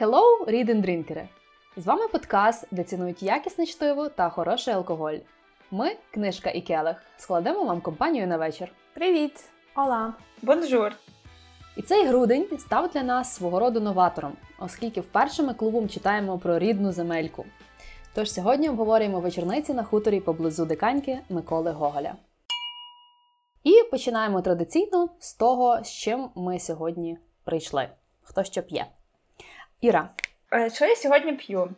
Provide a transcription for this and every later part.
Hello, reading drinkери! З вами подкаст, де цінують якісне чтиво та хороший алкоголь. Ми, книжка і келих, складемо вам компанію на вечір. Привіт! Ола! Бонжур! І цей грудень став для нас свого роду новатором, оскільки вперше ми клубом читаємо про рідну земельку. Тож сьогодні обговорюємо вечорниці на хуторі поблизу диканьки Миколи Гоголя. І починаємо традиційно з того, з чим ми сьогодні прийшли. Хто що п'є? Іра. Е, Що я сьогодні п'ю?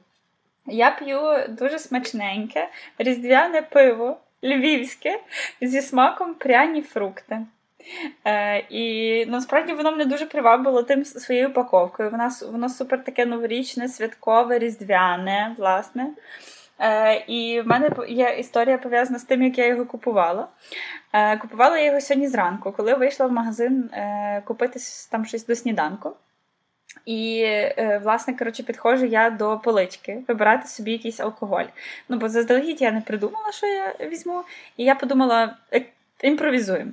Я п'ю дуже смачненьке різдвяне пиво львівське зі смаком пряні фрукти. Е, і насправді воно мене дуже привабило тим своєю упаковкою. Вона, воно супер таке новорічне, святкове, різдвяне, власне. Е, і в мене є історія пов'язана з тим, як я його купувала. Е, купувала я його сьогодні зранку, коли вийшла в магазин е, купити там щось до сніданку. І, е, власне, коротше, підходжу я до полички вибирати собі якийсь алкоголь. Ну, бо заздалегідь я не придумала, що я візьму. І я подумала, «Е, імпровізуємо.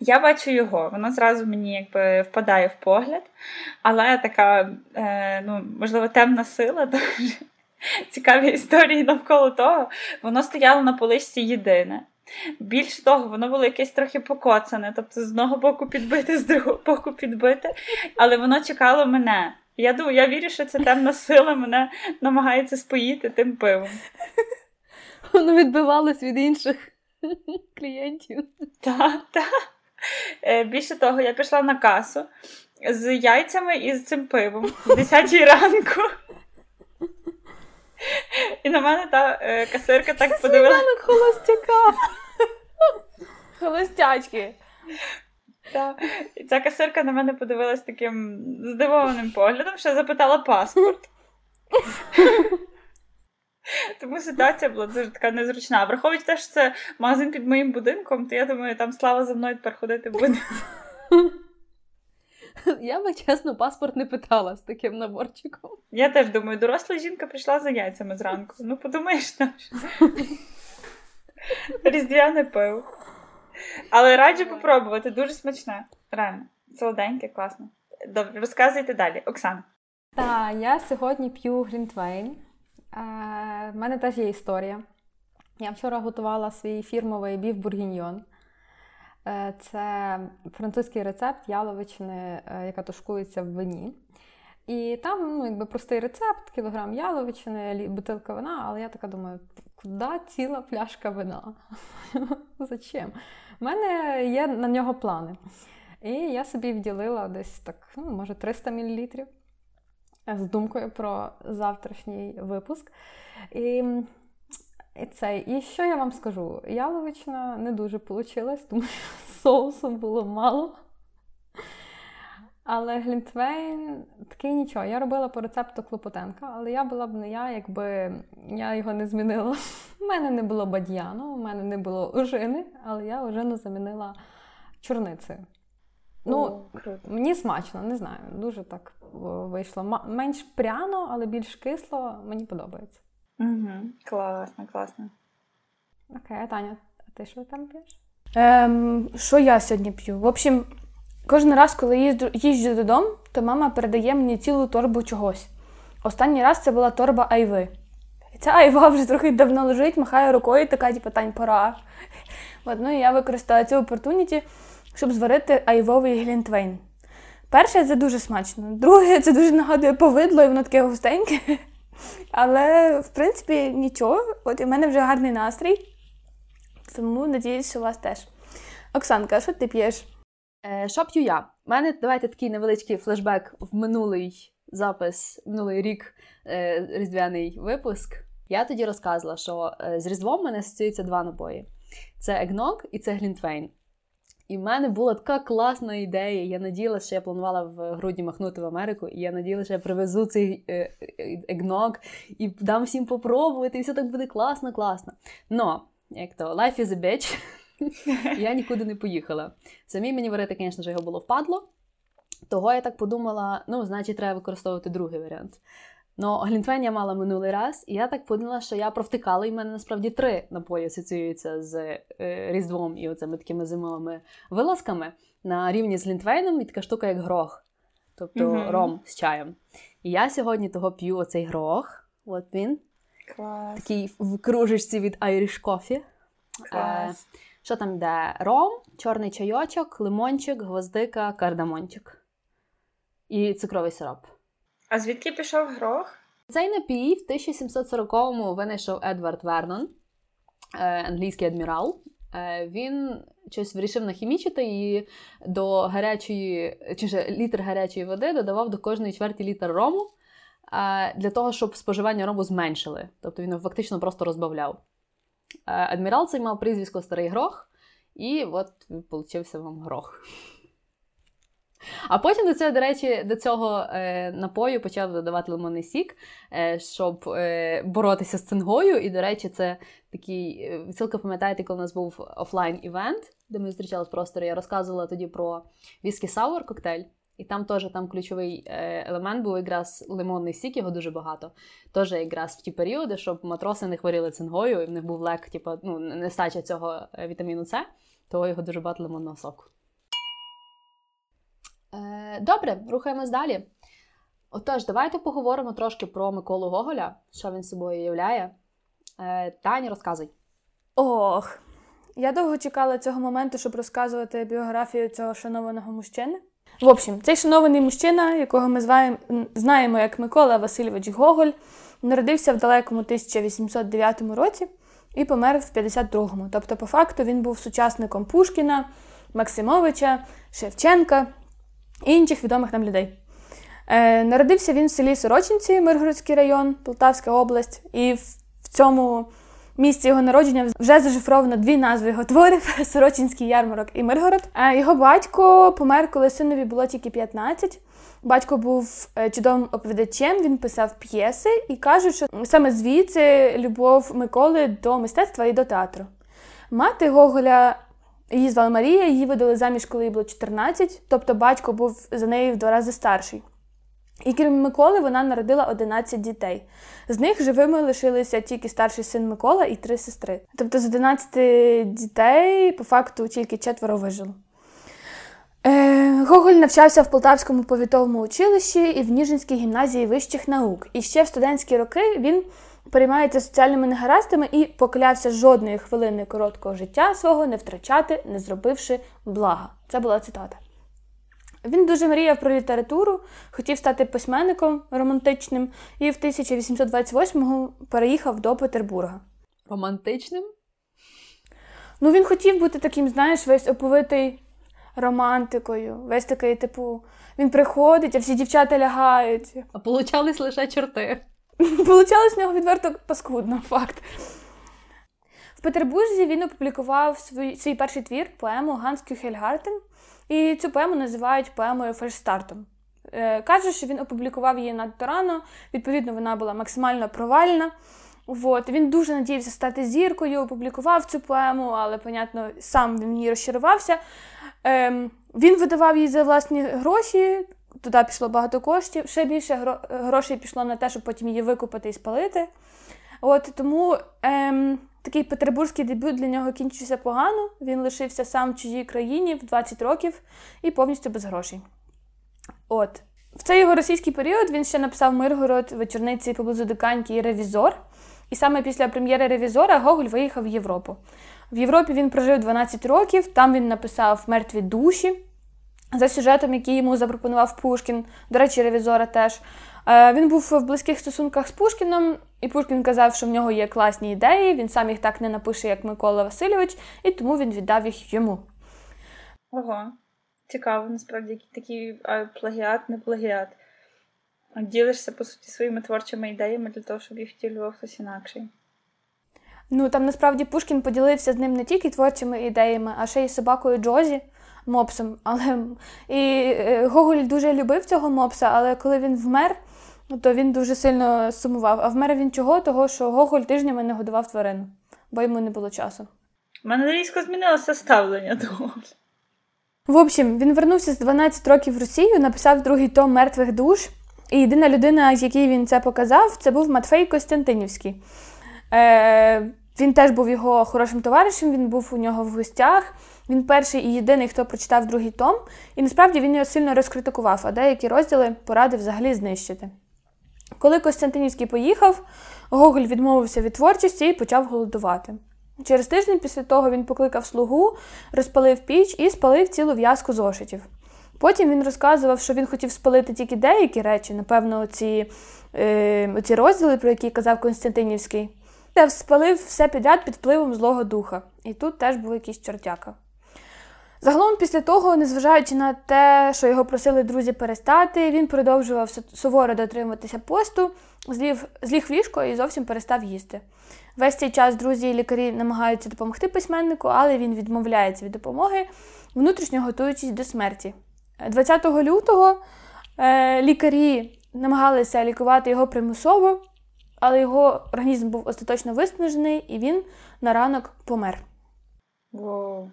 Я бачу його, воно зразу мені якби впадає в погляд, але така, е, ну, можливо, темна сила, цікаві історії навколо того. Воно стояло на поличці єдине. Більше того, воно було якесь трохи покоцане, тобто з одного боку підбите, з другого боку підбите, але воно чекало мене. Я думаю, я вірю, що ця темна сила мене намагається споїти тим пивом. Воно відбивалось від інших клієнтів. Так, так. Е, Більше того, я пішла на касу з яйцями і з цим пивом в 10 ранку. І на мене та е, касирка так подивилася. Сніданок холостяка. Холостячки! Та. І ця касирка на мене подивилась таким здивованим поглядом, що запитала паспорт. Тому ситуація була дуже така незручна. Враховуючи те, що це магазин під моїм будинком, то я думаю, там слава за мною тепер ходити буде. Я би чесно паспорт не питала з таким наборчиком. Я теж думаю, доросла жінка прийшла за яйцями зранку. Ну, подумаєш там. Різдвяне пиво. Але раджу попробувати, дуже смачне. Реально. Солоденьке, класно. Добре, розказуйте далі. Оксана. Та я сьогодні п'ю Глінтвейн. Е, в мене теж є історія. Я вчора готувала свій фірмовий біф бургіньйон. Е, це французький рецепт яловичини, е, яка тушкується в вині. І там ну, якби простий рецепт, кілограм яловичини, бутилка вина, але я така думаю, куди ціла пляшка вина? Зачем? У мене є на нього плани. І я собі вділила десь так, ну, може, 300 мл з думкою про завтрашній випуск. І, і, це, і що я вам скажу? Яловичина не дуже вийшла, тому що соусу було мало. Але Глінтвейн такий нічого. Я робила по рецепту Клопотенка, але я була б не я, якби я його не змінила. У мене не було бадьяну, у мене не було ожини, але я ожину замінила чорницею. Ну, О, круто. Мені смачно, не знаю. Дуже так вийшло. Менш пряно, але більш кисло. Мені подобається. Угу. Класно, класно. Окей, а Таня, а ти що там п'єш? Ем, що я сьогодні п'ю? В общем, кожен раз, коли їжджу, їжджу додому, то мама передає мені цілу торбу чогось. Останній раз це була торба айви. І ця айва вже трохи давно лежить, махає рукою, така, типу, тань, пора. От, ну і я використала цю opportunity, щоб зварити айвовий глінтвейн. Перше, це дуже смачно. Друге, це дуже нагадує повидло, і воно таке густеньке. Але, в принципі, нічого. От і в мене вже гарний настрій. Тому надіюсь, що у вас теж. Оксанка, що ти п'єш? Е, що п'ю я? У мене давайте такий невеличкий флешбек в минулий запис, минулий рік е, різдвяний випуск. Я тоді розказувала, що е, з Різдвом мене асоціюються два напої: це Егног і це Глінтвейн. І в мене була така класна ідея. Я надіялася, що я планувала в грудні махнути в Америку, і я надіялася, що я привезу цей е, е, і дам всім попробувати, і все так буде класно, класно. Но, як то, life is a bitch. я нікуди не поїхала. Самі мені варити, звісно ж, його було впадло. Того я так подумала: ну, значить, треба використовувати другий варіант. Ну, Глінтвейн я мала минулий раз, і я так подумала, що я провтикала, і в мене насправді три напої асоціюються з е, Різдвом і оцими такими зимовими вилазками на рівні з Глінтвейном і така штука, як грох, тобто Мгм. ром з чаєм. І я сьогодні того п'ю оцей грох. От він. Клас. Такий в кружечці від Irish Coffee. Е, що там йде? Ром, чорний чайочок, лимончик, гвоздика, кардамончик. І цукровий сироп. А звідки пішов грох? Цей напій в 1740-му винайшов Едвард Вернон, е, англійський адмірал. Е, Він щось вирішив нахімічити і до гарячої, чи ж літр гарячої води додавав до кожної чверті літр рому е, для того, щоб споживання рому зменшили. Тобто він фактично просто розбавляв. Адмірал цей мав прізвисько Старий Грох, і от получився вам грох. А потім до цього, до речі, до цього е, напою почав додавати лимонний сік, е, щоб е, боротися з цингою. І, до речі, це такий. е, цілком пам'ятаєте, коли у нас був офлайн-івент, де ми зустрічали в. Я розказувала тоді про віскі сауер коктейль. І там теж там ключовий е, елемент був якраз лимонний сік, його дуже багато. Теж якраз в ті періоди, щоб матроси не хворіли цингою, і в них був лек, типу, ну, нестача цього е, вітаміну С, то його дуже багато лимонного соку. Е, Добре, рухаємось далі. Отож, давайте поговоримо трошки про Миколу Гоголя, що він собою являє. Е, Таня, розказуй. Ох, я довго чекала цього моменту, щоб розказувати біографію цього шанованого мужчини. В общем, цей шанований мужчина, якого ми зваємо, знаємо як Микола Васильович Гоголь, народився в далекому 1809 році і помер в 52-му. Тобто, по факту, він був сучасником Пушкіна, Максимовича, Шевченка інших відомих нам людей. Е, народився він в селі Сорочинці, Миргородський район, Полтавська область, і в, цьому місці його народження вже зашифровано дві назви його творів: Сорочинський ярмарок і Миргород. Е, Його батько помер, коли синові було тільки 15. Батько був е, чудовим оповідачем, він писав п'єси і кажуть, що саме звідси любов Миколи до мистецтва і до театру. Мати Гоголя, її звали Марія, її видали заміж, коли їй було 14, тобто батько був за нею в два рази старший. І крім Миколи, вона народила 11 дітей. З них живими лишилися тільки старший син Микола і три сестри. Тобто з 11 дітей, по факту, тільки четверо вижило. Е, Гоголь навчався в Полтавському повітовому училищі і в Ніжинській гімназії вищих наук. І ще в студентські роки він переймається соціальними негараздами і поклявся жодної хвилини короткого життя свого не втрачати, не зробивши блага. Це була цитата. Він дуже мріяв про літературу, хотів стати письменником романтичним і в 1828-му переїхав до Петербурга. Романтичним? Ну, він хотів бути таким, знаєш, весь оповитий романтикою, весь такий, типу, він приходить, а всі дівчата лягають. А получались лише чорти. Получалось в нього відверто паскудно, факт. В Петербурзі він опублікував свій, свій перший твір, поему Ганс Кюхельгартен, і цю поему називають поемою фальшстартом. Е, Каже, що він опублікував її надто рано, відповідно, вона була максимально провальна. От. Він дуже надіявся стати зіркою, опублікував цю поему, але, понятно, сам він в ній розчарувався. Ем, він видавав її за власні гроші, туди пішло багато коштів, ще більше грошей пішло на те, щоб потім її викупити і спалити. От тому ем, такий петербурзький дебют для нього кінчився погано. Він лишився сам в чужій країні в 20 років і повністю без грошей. От. В цей його російський період він ще написав Миргород, вечорниці поблизу Диканьки і Ревізор. І саме після прем'єри Ревізора Гоголь виїхав в Європу. В Європі він прожив 12 років, там він написав Мертві душі за сюжетом, який йому запропонував Пушкін. До речі, ревізора теж. Е, Він був в близьких стосунках з Пушкіном, і Пушкін казав, що в нього є класні ідеї, він сам їх так не напише, як Микола Васильович, і тому він віддав їх йому. Ого. Цікаво, насправді, який такий плагіат, не плагіат. Ділишся, по суті, своїми творчими ідеями для того, щоб їх втілював хтось інакший. Ну там насправді Пушкін поділився з ним не тільки творчими ідеями, а ще й собакою Джозі, мопсом. Але і е, Гоголь дуже любив цього мопса, але коли він вмер, то він дуже сильно сумував. А вмер він чого? Того, що Гоголь тижнями не годував тварину, бо йому не було часу. У мене різко змінилося ставлення до Гоголя. В общем, він вернувся з 12 років в Росію, написав другий том мертвих душ. І єдина людина, якій він це показав, це був Матфей Костянтинівський. Е, він теж був його хорошим товаришем, він був у нього в гостях. Він перший і єдиний, хто прочитав другий том. І насправді він його сильно розкритикував, а деякі розділи порадив взагалі знищити. Коли Костянтинівський поїхав, Гоголь відмовився від творчості і почав голодувати. Через тиждень після того він покликав слугу, розпалив піч і спалив цілу в'язку зошитів. Потім він розказував, що він хотів спалити тільки деякі речі, напевно, оці, е, оці розділи, про які казав Константинівський, та спалив все підряд під впливом Злого Духа. І тут теж був якийсь чортяка. Загалом, після того, незважаючи на те, що його просили друзі перестати, він продовжував суворо дотримуватися посту, злів, зліг в ліжко і зовсім перестав їсти. Весь цей час друзі і лікарі намагаються допомогти письменнику, але він відмовляється від допомоги, внутрішньо готуючись до смерті. 20 лютого е, лікарі намагалися лікувати його примусово, але його організм був остаточно виснажений і він на ранок помер. Wow.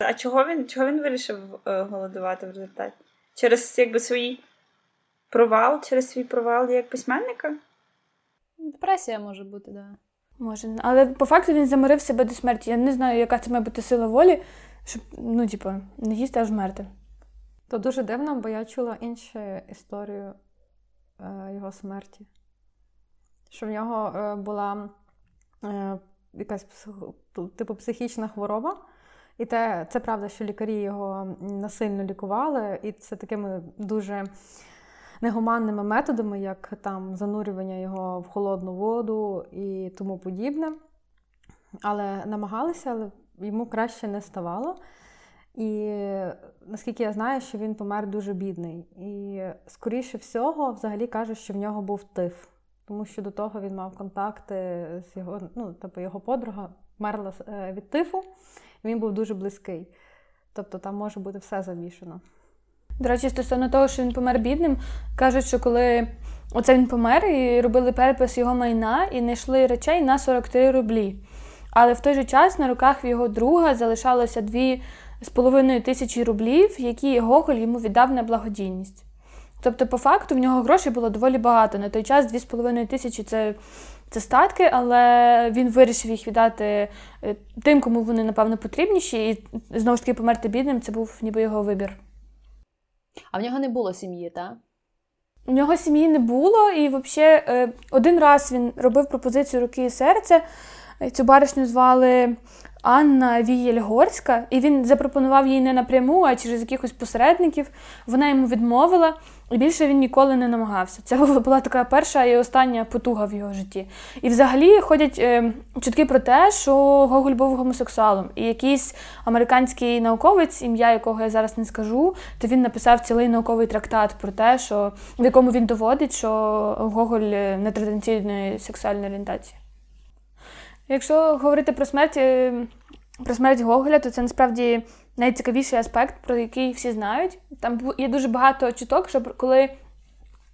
А чого він чого він вирішив е, голодувати в результаті? Через якби свій провал, через свій провал як письменника? Депресія може бути, так. Да. Може, але по факту він заморив себе до смерті. Я не знаю, яка це має бути сила волі, щоб ну, типу, не їсти аж вмерти. То дуже дивно, бо я чула іншу історію е, його смерті. Що в нього е, була е, якась типу психічна хвороба. І те, це правда, що лікарі його насильно лікували, і це такими дуже негуманними методами, як там занурювання його в холодну воду і тому подібне. Але намагалися, але йому краще не ставало. І наскільки я знаю, що він помер дуже бідний. І, скоріше всього, взагалі кажуть, що в нього був тиф, тому що до того він мав контакти з його, ну, тобто його подруга мерла е, від тифу, він був дуже близький. Тобто там може бути все замішано. До речі, стосовно того, що він помер бідним, кажуть, що коли оце він помер і робили перепис його майна і знайшли речей на 43 рублі. Але в той же час на руках його друга залишалося дві з половиною тисячі рублів, які Гоголь йому віддав на благодійність. Тобто, по факту, в нього грошей було доволі багато. На той час 2,5 тисячі це це статки, але він вирішив їх віддати е, тим, кому вони, напевно, потрібніші, і знову ж таки померти бідним це був ніби його вибір. А в нього не було сім'ї, так? У нього сім'ї не було, і взагалі е, один раз він робив пропозицію руки і серця. Цю баришню звали Анна Вієльгорська, і він запропонував їй не напряму, а через якихось посередників. Вона йому відмовила, і більше він ніколи не намагався. Це була така перша і остання потуга в його житті. І взагалі ходять е, чутки про те, що Гоголь був гомосексуалом. І якийсь американський науковець, ім'я якого я зараз не скажу, то він написав цілий науковий трактат про те, що в якому він доводить, що Гоголь нетрадиційної сексуальної орієнтації. Якщо говорити про смерть е, про смерть Гоголя, то це насправді найцікавіший аспект, про який всі знають. Там є дуже багато чуток, що коли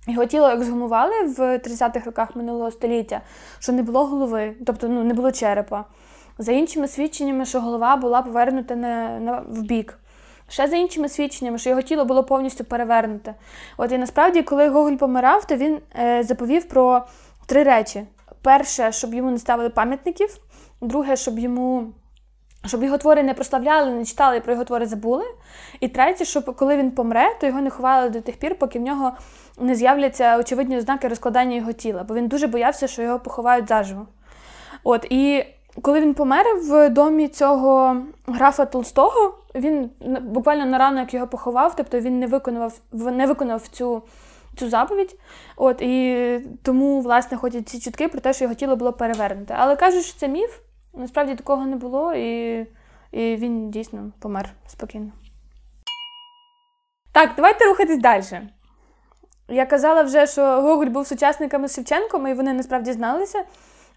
його тіло ексгумували в 30-х роках минулого століття, що не було голови, тобто ну, не було черепа. За іншими свідченнями, що голова була повернута на, на в бік. Ще за іншими свідченнями, що його тіло було повністю перевернуте. От і насправді, коли Гоголь помирав, то він е, заповів про три речі. Перше, щоб йому не ставили пам'ятників. Друге, щоб йому. Щоб його твори не прославляли, не читали і про його твори забули. І третє, щоб коли він помре, то його не ховали до тих пір, поки в нього не з'являться очевидні ознаки розкладання його тіла, бо він дуже боявся, що його поховають заживо. От, І коли він помер в домі цього графа Толстого, він буквально на ранок його поховав, тобто він не виконував не виконав цю цю заповідь. От, І тому, власне, ходять ці чутки про те, що його тіло було перевернуте. Але кажуть, що це міф. Насправді такого не було, і, і він дійсно помер спокійно. Так, давайте рухатись далі. Я казала вже, що Гоголь був сучасниками з Шевченком, і вони насправді зналися.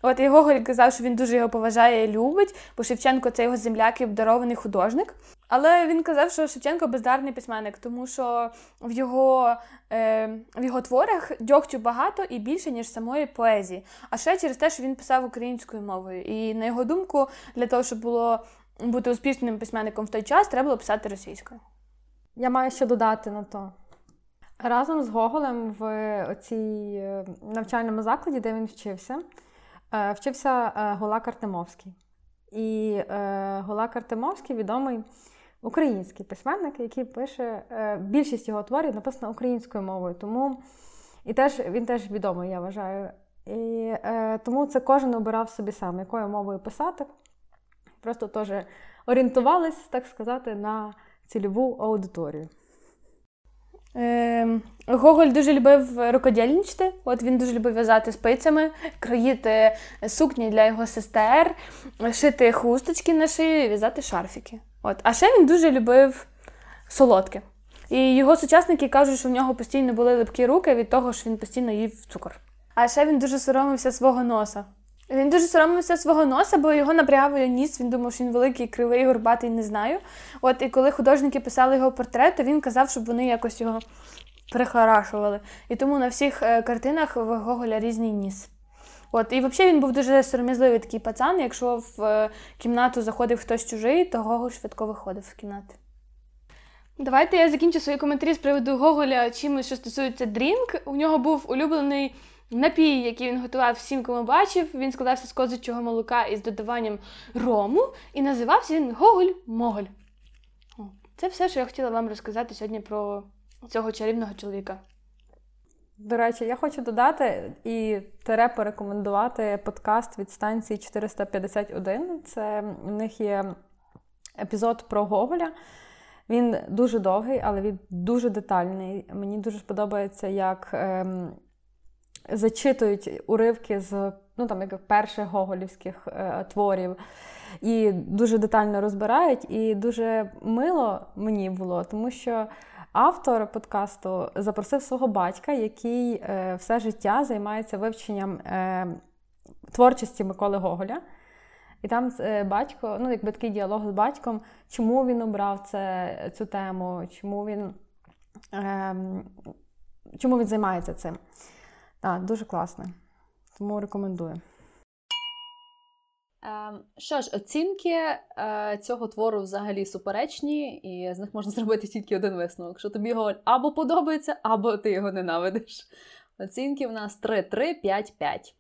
От і Гоголь казав, що він дуже його поважає і любить, бо Шевченко це його земляк і обдарований художник. Але він казав, що Шевченко бездарний письменник, тому що в його е, в його творах дьогтю багато і більше, ніж самої поезії. А ще через те, що він писав українською мовою. І на його думку, для того, щоб було бути успішним письменником в той час, треба було писати російською. Я маю що додати на то. Разом з Гоголем в цій е, навчальному закладі, де він вчився. Е, вчився е, Гулак Артемовський. І Гулак Артемовський відомий український письменник, який пише більшість його творів написано українською мовою. Тому І теж він теж відомий, я вважаю. І е, тому це кожен обирав собі сам, якою мовою писати. Просто теж орієнтувались, так сказати, на цільову аудиторію. Е, Гоголь дуже любив рукодільничати. От він дуже любив в'язати спицями, кроїти сукні для його сестер, шити хусточки на шию, в'язати шарфіки. От. А ще він дуже любив солодке. І його сучасники кажуть, що в нього постійно були липкі руки від того, що він постійно їв цукор. А ще він дуже соромився свого носа. Він дуже соромився свого носа, бо його напрягав ніс. Він думав, що він великий, кривий, горбатий, не знаю. От і коли художники писали його портрет, то він казав, щоб вони якось його прихорашували. І тому на всіх е, картинах в Гоголя різний ніс. От, і взагалі він був дуже сором'язливий такий пацан. Якщо в е, кімнату заходив хтось чужий, то Гоголь швидко виходив з кімнати. Давайте я закінчу свої коментарі з приводу Гоголя чимось, що стосується drink. У нього був улюблений напій, який він готував всім, кому бачив. Він складався з козичого молока із додаванням рому, і називався він Гоголь-Моголь. Це все, що я хотіла вам розказати сьогодні про цього чарівного чоловіка. До речі, я хочу додати і тере порекомендувати подкаст від станції 451. Це у них є епізод про Гоголя. Він дуже довгий, але він дуже детальний. Мені дуже подобається, як ем, зачитують уривки з ну, там, як перших гоголівських е, творів. І дуже детально розбирають. І дуже мило мені було, тому що автор подкасту запросив свого батька, який е, все життя займається вивченням е, творчості Миколи Гоголя. І там е, батько, ну, якби такий діалог з батьком, чому він обрав це, цю тему, чому він е, чому він займається цим. Так, дуже класно. Тому рекомендую. Ем, Що ж, оцінки е, цього твору взагалі суперечні, і з них можна зробити тільки один висновок: що тобі його або подобається, або ти його ненавидиш. Оцінки в нас 3, 3, 5, 5.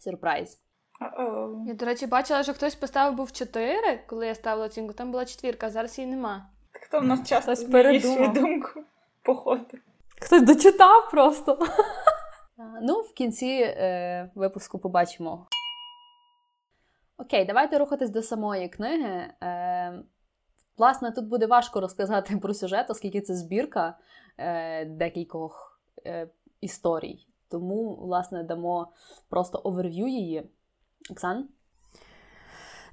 Сюрприз. О-о. Я, до речі, бачила, що хтось поставив був 4, коли я ставила оцінку. Там була четвірка, а зараз її нема. Хто в нас часто Хтось змінює передумав. думку? Походу. Хтось дочитав просто. Е, Ну, в кінці е, випуску побачимо. Окей, давайте рухатись до самої книги. Е, власне, тут буде важко розказати про сюжет, оскільки це збірка е, декількох е, історій. Тому, власне, дамо просто оверв'ю її. Оксан?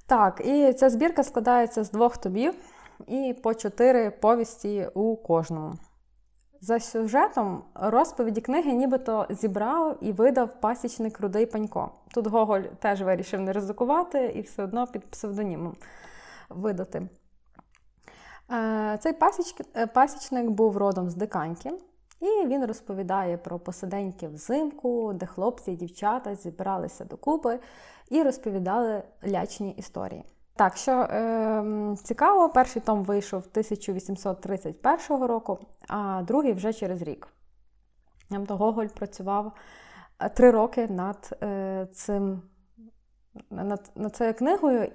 Так, і ця збірка складається з двох тобів і по чотири повісті у кожному. За сюжетом розповіді книги нібито зібрав і видав пасічник Рудий Панько. Тут Гоголь теж вирішив не ризикувати і все одно під псевдонімом видати. Е, Цей е, пасічник був родом з Диканьки, і він розповідає про посиденьки взимку, де хлопці і дівчата зібралися докупи і розповідали лячні історії. Так, що е, цікаво, перший том вийшов 1831 року, а другий вже через рік. Тобто Гоголь працював е, три роки над е, цим над, над цією книгою,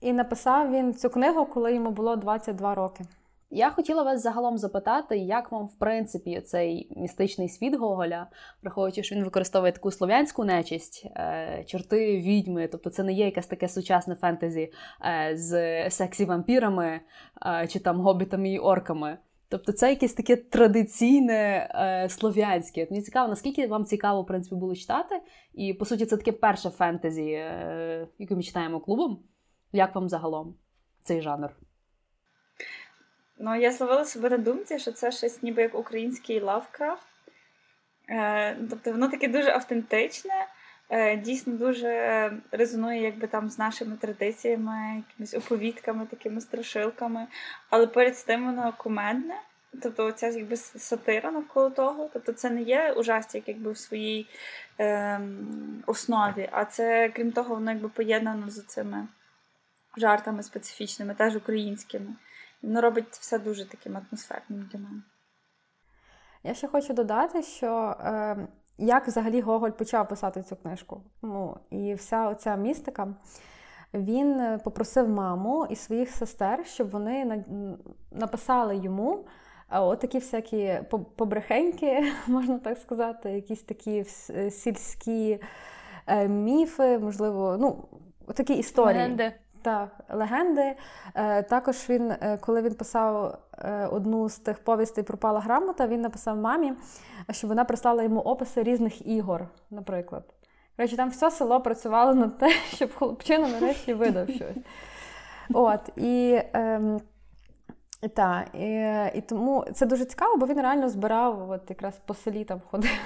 і написав він цю книгу, коли йому було 22 роки. Я хотіла вас загалом запитати, як вам, в принципі, цей містичний світ Гоголя, враховуючи, що він використовує таку слов'янську нечисть, е, чорти відьми, тобто це не є якесь таке сучасне фентезі е, з сексі-вампірами е, чи там гобітами і орками. Тобто це якесь таке традиційне е, слов'янське. От Мені цікаво, наскільки вам цікаво, в принципі, було читати. І, по суті, це таке перше фентезі, е, яке ми читаємо клубом. Як вам загалом цей жанр? Ну, я зловила себе на думці, що це щось ніби як український лавкрафт. Е, тобто воно таке дуже автентичне, е, дійсно дуже резонує якби там з нашими традиціями, якимись оповідками, такими страшилками. Але поряд з тим воно кумедне. Тобто ця якби сатира навколо того. Тобто це не є ужастик якби в своїй е, основі, а це, крім того, воно якби поєднано з цими жартами специфічними, теж українськими. Воно робить все дуже таким атмосферним для мене. Я ще хочу додати, що е, як взагалі Гоголь почав писати цю книжку. Ну, і вся оця містика. Він е, попросив маму і своїх сестер, щоб вони написали йому А от такі всякі побрехеньки, можна так сказати, якісь такі сільські е, міфи, можливо, ну, такі історії. Легенди. Так, легенди. Е, також він, е, коли він писав е, одну з тих повістей пропала грамота, він написав мамі, щоб вона прислала йому описи різних ігор, наприклад. Речі, там все село працювало над те, щоб хлопчина нарешті видав щось. От, і, ем, та, і, і тому це дуже цікаво, бо він реально збирав, от якраз по селі там ходив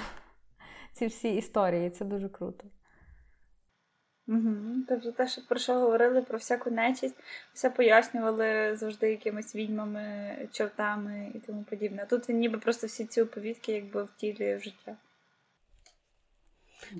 ці всі історії. Це дуже круто. Угу. Тобто те, що про що говорили, про всяку нечість, все пояснювали завжди якимись відьмами, чортами і тому подібне. А тут ніби просто всі ці оповідки якби втілює в життя.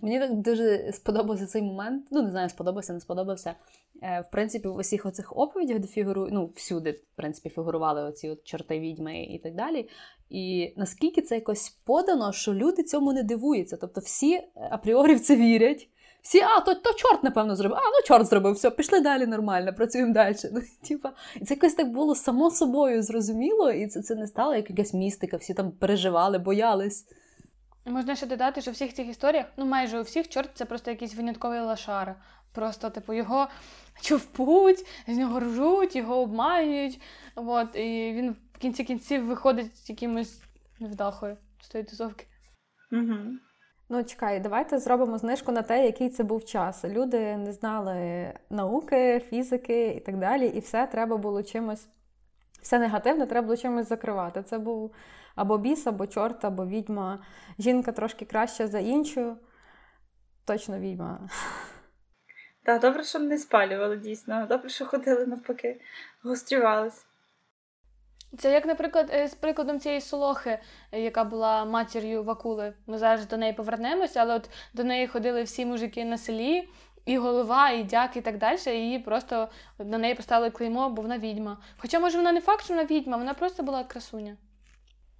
Мені так дуже сподобався цей момент. Ну, не знаю, сподобався, не сподобався. Е, в принципі, в усіх оцих оповідях, де фігурують, ну, всюди, в принципі, фігурували оці от чорти відьми і так далі. І наскільки це якось подано, що люди цьому не дивуються. Тобто всі е, апріорі в це вірять. Всі, а, то то чорт, напевно, зробив. А, ну чорт зробив, все, пішли далі нормально, працюємо далі. Ну, типа, І це якось так було само собою зрозуміло, і це це не стало як якась містика, всі там переживали, боялись. Можна ще додати, що в всіх цих історіях, ну майже у всіх, чорт це просто якийсь винятковий лошара. Просто, типу, його човпуть, з нього ржуть, його обманюють. От, і він в кінці кінців виходить з якимось невдахою з тої тусовки. Угу. Ну, чекай, давайте зробимо знижку на те, який це був час. Люди не знали науки, фізики і так далі, і все треба було чимось, все негативне треба було чимось закривати. Це був або біс, або чорт, або відьма. Жінка трошки краща за іншу. Точно відьма. Так, добре, що не спалювали дійсно. Добре, що ходили навпаки, гострювались. Це як, наприклад, е, з прикладом цієї солохи, е, яка була матір'ю Вакули. Ми зараз до неї повернемося, але от до неї ходили всі мужики на селі, і голова, і дяк, і так далі. І її просто на неї поставили клеймо, бо вона відьма. Хоча, може, вона не факт, що вона відьма, вона просто була красуня.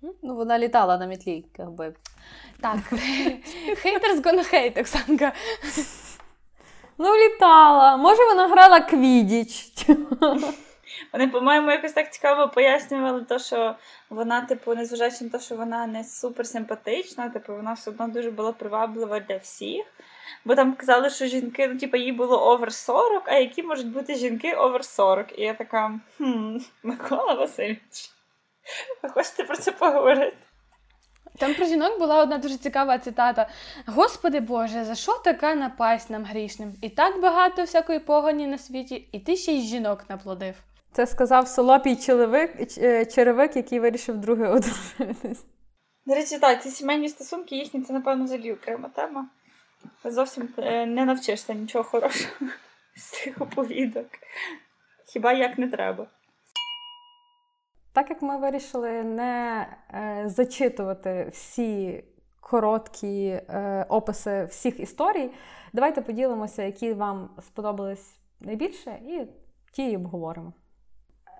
Ну, вона літала на мітлі, якби. Так. Haters hate, Оксанка. Ну, літала. Може, вона грала квідіч. Вони, по-моєму, якось так цікаво пояснювали, то, що вона, типу, незважаючи на те, що вона не супер симпатична, типу, вона все одно дуже була приваблива для всіх. Бо там казали, що жінки, ну, типу, їй було over 40, а які можуть бути жінки over 40. І я така, хм, Микола Васильович, ви хочете про це поговорити? Там про жінок була одна дуже цікава цитата: Господи Боже, за що така напасть нам грішним? І так багато всякої погані на світі, і ти ще й жінок наплодив. Це сказав солопій черевик, е, черевик, який вирішив друге одружитись. До речі, так, ці сімейні стосунки їхні, це, напевно, взагалі окрема тема. Зовсім е, не навчишся нічого хорошого з цих оповідок. Хіба як не треба. Так як ми вирішили не е, зачитувати всі короткі е, описи всіх історій, давайте поділимося, які вам сподобались найбільше, і ті обговоримо.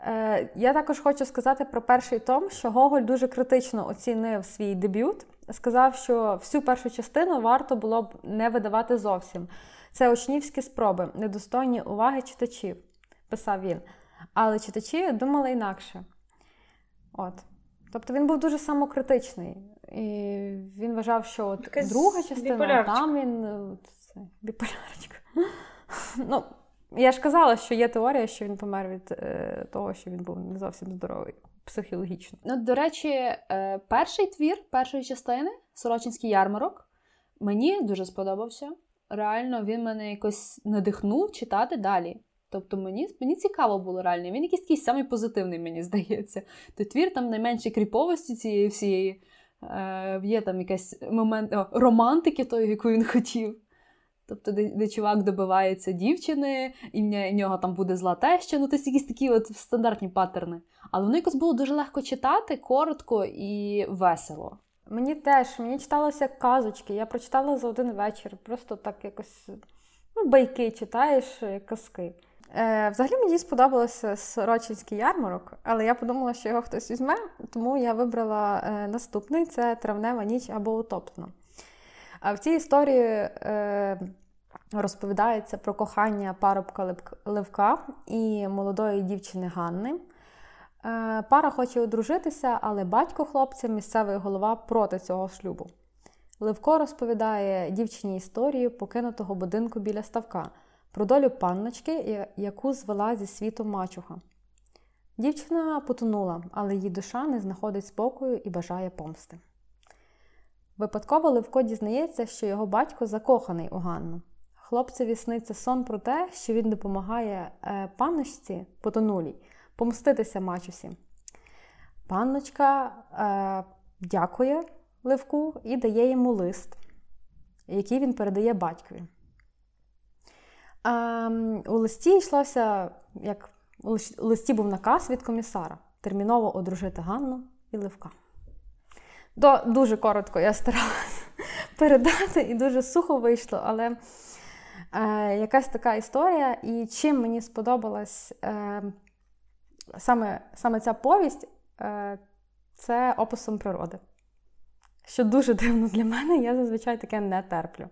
Е, Я також хочу сказати про перший том, що Гоголь дуже критично оцінив свій дебют. Сказав, що всю першу частину варто було б не видавати зовсім. Це учнівські спроби, недостойні уваги читачів, писав він. Але читачі думали інакше. От. Тобто він був дуже самокритичний. І він вважав, що от друга частина, там він це, біполярочка. Ну, я ж казала, що є теорія, що він помер від е, того, що він був не зовсім здоровий психологічно. Ну, до речі, е, перший твір першої частини Сорочинський ярмарок мені дуже сподобався. Реально, він мене якось надихнув читати далі. Тобто мені мені цікаво було реально. Він якийсь такий самий позитивний, мені здається. То твір там найменше кріповості цієї всієї. Е, Є там якийсь момент о, романтики, тої, яку він хотів. Тобто, де, де чувак добивається дівчини, і в нього там буде зла теща, ну тобто якісь такі от стандартні паттерни. Але воно якось було дуже легко читати, коротко і весело. Мені теж, мені читалося казочки, я прочитала за один вечір, просто так якось ну, байки читаєш, казки. Е, Взагалі мені сподобався Сорочинський ярмарок, але я подумала, що його хтось візьме, тому я вибрала е, наступний це Травнева ніч або утоплено. А в цій історії е, розповідається про кохання парубка Левка і молодої дівчини Ганни. Е, пара хоче одружитися, але батько хлопця, місцевий голова проти цього шлюбу. Левко розповідає дівчині історію покинутого будинку біля ставка про долю панночки, яку звела зі світу мачуха. Дівчина потонула, але її душа не знаходить спокою і бажає помсти. Випадково Левко дізнається, що його батько закоханий у Ганну. Хлопцеві сниться сон про те, що він допомагає е, панночці потонулій помститися мачусі. Панночка е, дякує Левку і дає йому лист, який він передає батькові. Е, у листі йшлося, як у листі був наказ від комісара терміново одружити Ганну і Левка. До, Дуже коротко я старалася передати, і дуже сухо вийшло, але е, якась така історія. І чим мені сподобалась е, саме саме ця повість, е, це описом природи. Що дуже дивно для мене, я зазвичай таке не терплю.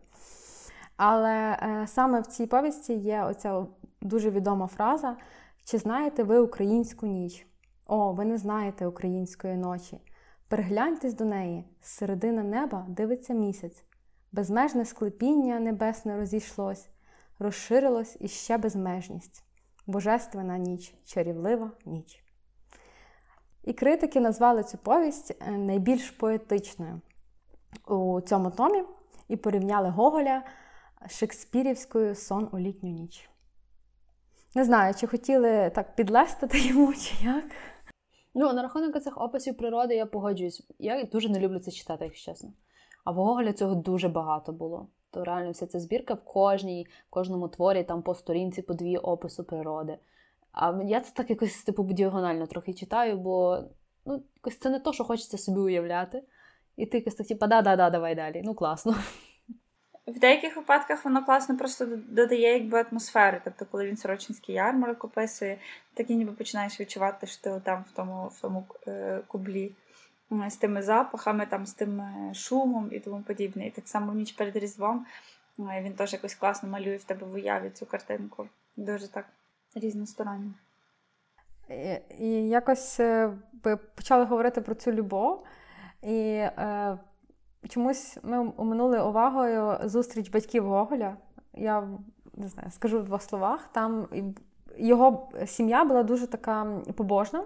Але е, саме в цій повісті є оця дуже відома фраза: чи знаєте ви українську ніч? О, ви не знаєте української ночі. Пригляньтесь до неї, з середини неба дивиться місяць, безмежне склепіння небесне розійшлось, розширилось іще безмежність, божественна ніч, чарівлива ніч. І критики назвали цю повість е, найбільш поетичною у цьому томі і порівняли Гоголя з Шекспірівською сон у літню ніч. Не знаю, чи хотіли так підлестити йому, чи як. Ну, на рахунок цих описів природи я погоджуюсь. Я дуже не люблю це читати, якщо чесно. А в Гоголя цього дуже багато було. То реально вся ця збірка в кожній, в кожному творі там по сторінці, по дві опису природи. А я це так якось типу діагонально трохи читаю, бо ну, якось це не то, що хочеться собі уявляти. І ти якось так, типу, да-да-да, давай далі. Ну, класно. В деяких випадках воно класно просто додає якби атмосфери. Тобто, коли він Сорочинський ярмарок описує, так і ніби починаєш відчувати, що ти там в тому в тому е, кублі з тими запахами, там, з тим е, шумом і тому подібне. І так само ніч перед Різдвом е, він теж якось класно малює в тебе в уяві цю картинку. Дуже так різносторонньо. І якось ви почали говорити про цю любов. І е, чомусь ми уминули увагою зустріч батьків Гоголя. Я не знаю, скажу в двох словах. Там його сім'я була дуже така побожна,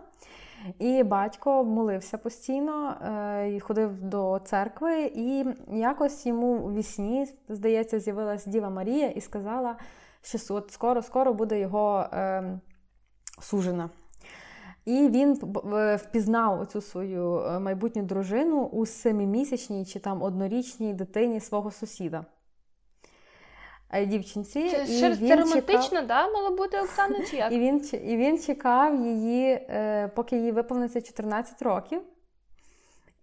і батько молився постійно, е, ходив до церкви, і якось йому у вісні, здається, з'явилась Діва Марія і сказала, що от скоро-скоро буде його е, сужена. І він впізнав оцю свою е, майбутню дружину у семимісячній чи там однорічній дитині свого сусіда. Е, дівчинці. Це, і він романтично, чекав... да, мало бути Оксана чи як? І він і він чекав її, е, поки їй виповниться 14 років.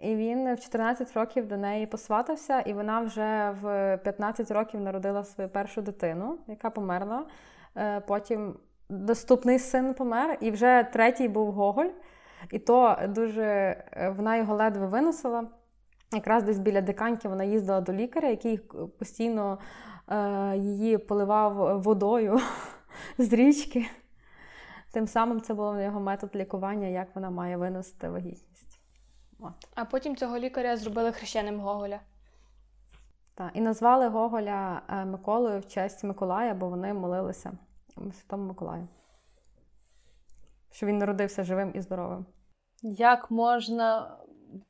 І він в 14 років до неї посватався, і вона вже в 15 років народила свою першу дитину, яка померла. Потім доступний син помер, і вже третій був Гоголь. І то дуже е, вона його ледве виносила. Якраз десь біля диканьки вона їздила до лікаря, який постійно е, її поливав водою з річки. Тим самим це був його метод лікування, як вона має виносити вагітність. От. А потім цього лікаря зробили хрещеним Гоголя. Так, І назвали Гоголя е, Миколою в честь Миколая, бо вони молилися. Святому Миколаю. Що він народився живим і здоровим. Як можна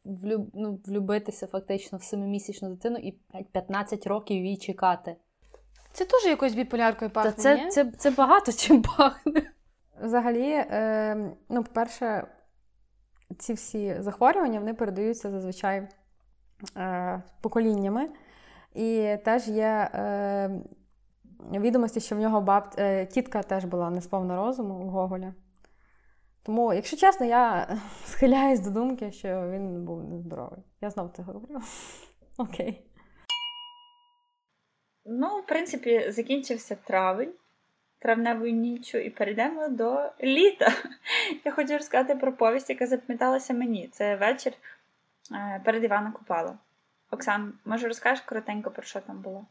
влюб... ну, влюбитися фактично в семимісячну дитину і 15 років її чекати? Це теж якоюсь біполяркою пахне, Та це, ні? це, це багато чим пахне. Взагалі, е, ну, по-перше, ці всі захворювання вони передаються зазвичай е, поколіннями. І теж є е, відомості, що в нього баб... Е, тітка теж була не сповна розуму у Гоголя. Тому, якщо чесно, я схиляюсь до думки, що він був нездоровий. Я знову це говорю. Окей. Ну, в принципі, закінчився травень, травневою ніччю, і перейдемо до літа. Я хочу розказати про повість, яка запам'яталася мені. Це вечір е, перед Івана Купала. Оксан, може, розкажеш коротенько, про що там було?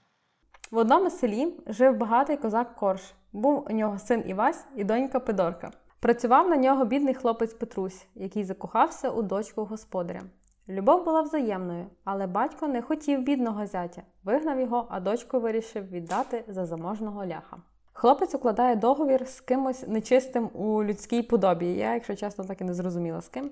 В одному селі жив багатий козак Корж. Був у нього син Івась і донька Пидорка. Працював на нього бідний хлопець Петрусь, який закохався у дочку господаря. Любов була взаємною, але батько не хотів бідного зятя, вигнав його, а дочку вирішив віддати за заможного ляха. Хлопець укладає договір з кимось нечистим у людській подобі. Я, якщо чесно, так і не зрозуміла з ким.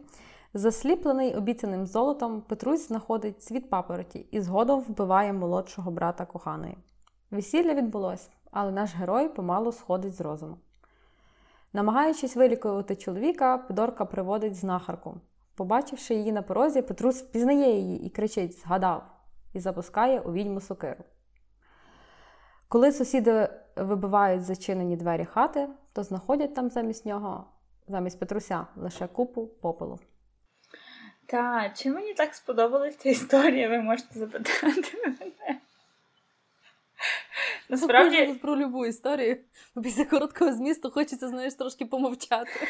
Засліплений обіцяним золотом, Петрусь знаходить світ папороті і згодом вбиває молодшого брата коханої. Весілля відбулось, але наш герой помалу сходить з розуму. Намагаючись вилікувати чоловіка, Пидорка приводить знахарку. Побачивши її на порозі, Петрусь впізнає її і кричить Згадав! і запускає у відьму сокиру. Коли сусіди вибивають зачинені двері хати, то знаходять там замість нього, замість Петруся, лише купу попелу. Та, чи мені так сподобалась ця історія, ви можете запитати мене. Насправді, Насправді про любу історію. Після короткого змісту хочеться, знаєш, трошки помовчати.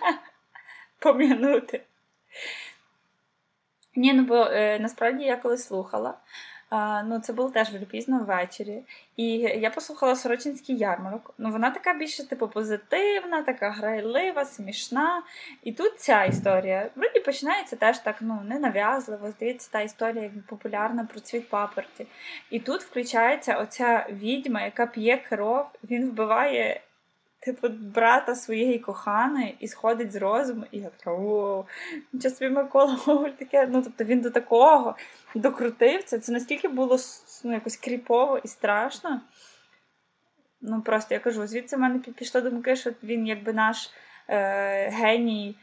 пом'янути. Ні, ну бо е, насправді я коли слухала, ну це було теж пізно ввечері. І я послухала Сорочинський ярмарок. Ну, вона така більше, типу, позитивна, така грайлива, смішна. І тут ця історія. Вроді починається теж так, ну, ненав'язливо. Здається, та історія популярна про цвіт паперті. І тут включається оця відьма, яка п'є кров, він вбиває. Типу, брата своєї коханої і сходить з розуму, і я така воу, собі Микола Гоголь таке. Ну, тобто він до такого докрутив це. Це настільки було ну, якось кріпово і страшно. Ну, просто я кажу, звідси в мене пішло думки, що він якби наш е, геній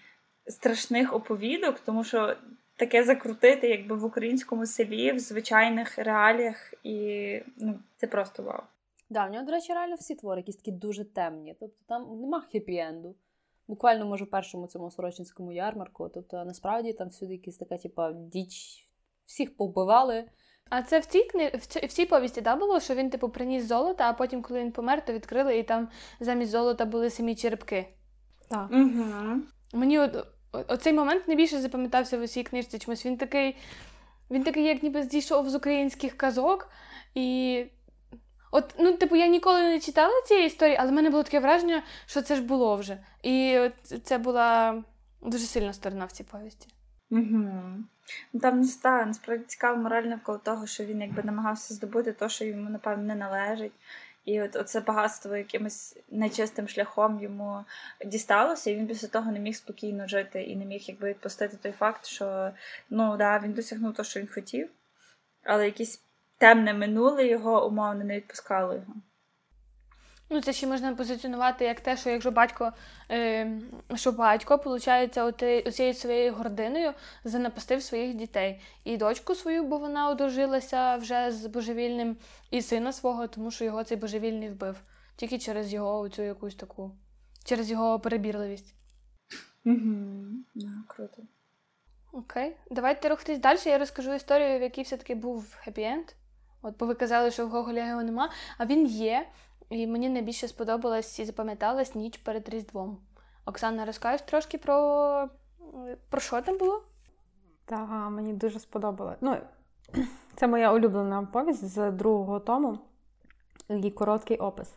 страшних оповідок, тому що таке закрутити якби в українському селі, в звичайних реаліях, і ну, це просто вау. Да, в нього, до речі, реально всі твори якісь такі дуже темні. Тобто там нема хеппі-енду. Буквально, може, першому цьому сорочинському ярмарку. Тобто, насправді там всюди якась така, типа, діч, всіх повбивали. А це в цій кни... в, цій, в цій повісті да, було, що він, типу, приніс золото, а потім, коли він помер, то відкрили, і там замість золота були самі черепки. Так. Угу. Мені от, оцей момент найбільше запам'ятався в усій книжці. Чомусь він такий, він такий, як ніби зійшов з українських казок. І от, ну, типу, я ніколи не читала цієї історії, але в мене було таке враження, що це ж було вже. І це була дуже сильна сторона в цій повісті. Угу. Там не стає, насправді цікаво мораль навколо того, що він якби намагався здобути те, що йому, напевно, не належить. І от оце багатство якимось нечистим шляхом йому дісталося, і він після того не міг спокійно жити і не міг якби відпустити той факт, що ну да, він досягнув те, що він хотів, але якесь темне минуле його умовно не відпускало його. Ну, це ще можна позиціонувати як те, що якщо батько, е, що батько, виходить, оцією своєю гординою занапастив своїх дітей. І дочку свою, бо вона одружилася вже з божевільним, і сина свого, тому що його цей божевільний вбив. Тільки через його цю якусь таку, через його перебірливість. Угу. Круто. Окей, давайте рухатись далі. Я розкажу історію, в якій все-таки був хеппі-енд. От, бо ви казали, що в Гоголя його нема, а він є. І мені найбільше сподобалась і запам'яталась ніч перед Різдвом. Оксана, розкажеш трошки про, про що там було? Так, мені дуже сподобалось. Ну, це моя улюблена повість з другого тому. Її короткий опис.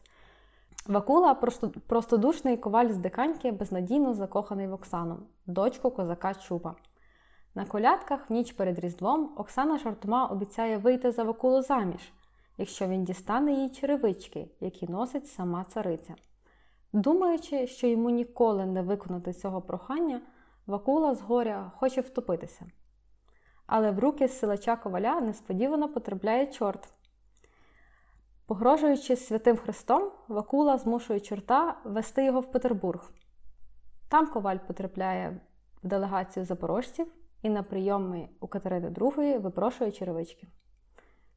Вакула простодушний коваль з диканьки, безнадійно закоханий в Оксану, дочку козака Чупа. На колядках в ніч перед Різдвом Оксана жартома обіцяє вийти за Вакулу заміж, якщо він дістане їй черевички, які носить сама цариця. Думаючи, що йому ніколи не виконати цього прохання, Вакула з горя хоче втопитися. Але в руки силача коваля несподівано потрапляє чорт. Погрожуючи святим Христом, Вакула змушує чорта вести його в Петербург. Там коваль потрапляє в делегацію запорожців і на прийоми у Катерини II випрошує черевички.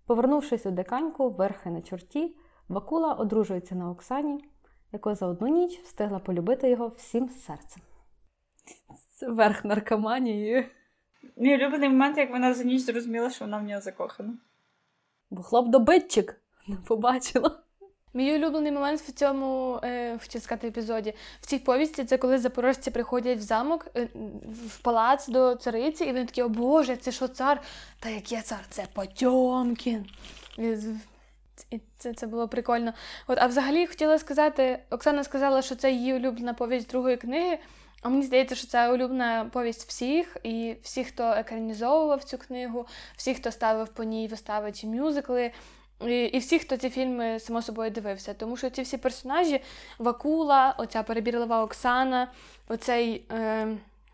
Повернувшись у диканьку, верхи на чорті, Вакула одружується на Оксані, яка за одну ніч встигла полюбити його всім серцем. Це верх наркоманії. Мій улюблений момент, як вона за ніч зрозуміла, що вона в нього закохана. Бо хлоп-добитчик не побачила. Мій улюблений момент в цьому е, хотів сказати, епізоді. В цій повісті це коли запорожці приходять в замок, е, в палац до цариці, і вони такі, о Боже, це що цар? Та яке цар? Це Потьомкін. І це це було прикольно. От, А взагалі хотіла сказати, Оксана сказала, що це її улюблена повість другої книги. А мені здається, що це улюблена повість всіх, і всіх, хто екранізовував цю книгу, всіх, хто ставив по ній вистави чи мюзикли, і і всі, хто ці фільми само собою дивився. Тому що ці всі персонажі Вакула, оця перебірлива Оксана, оцей е,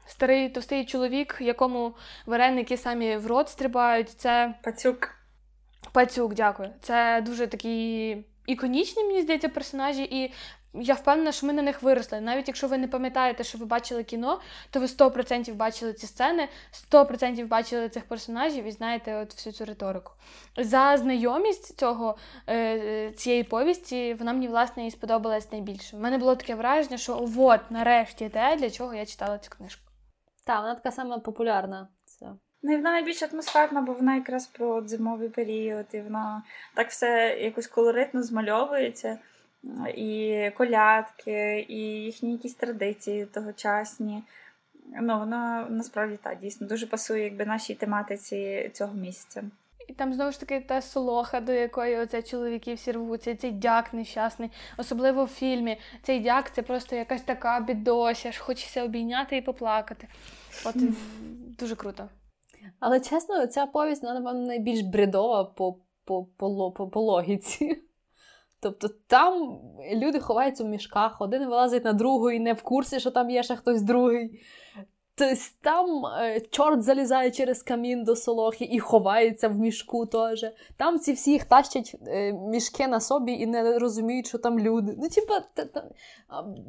старий товстий чоловік, якому вареники самі в рот стрибають. Це Пацюк. Пацюк, дякую. Це дуже такі іконічні, мені здається, персонажі, і я впевнена, що ми на них виросли. Навіть якщо ви не пам'ятаєте, що ви бачили кіно, то ви 100% бачили ці сцени, 100% бачили цих персонажів і знаєте от всю цю риторику. За знайомість цього, е, цієї повісті вона мені, власне, і сподобалась найбільше. У мене було таке враження, що от, нарешті, те, для чого я читала цю книжку. Так, вона така сама популярна. Це. Ну, вона найбільш атмосферна, бо вона якраз про зимовий період, і вона так все якось колоритно змальовується. І колядки, і їхні якісь традиції тогочасні. Ну, воно насправді так, дійсно дуже пасує якби нашій тематиці цього місця. І там знову ж таки та солоха, до якої оце чоловіки всі рвуться, цей дяк нещасний, особливо в фільмі. Цей дяк це просто якась така бідося, ж хочеться обійняти і поплакати. От дуже круто. Але чесно, ця повість, вона, напевно, найбільш бредова по, по, по, по, по логіці. Тобто там люди ховаються в мішках, один вилазить на другу і не в курсі, що там є ще хтось другий. Тобто там е, чорт залізає через камін до солохи і ховається в мішку теж. Там ці всі їх тащать е, мішки на собі і не розуміють, що там люди. Ну, типа,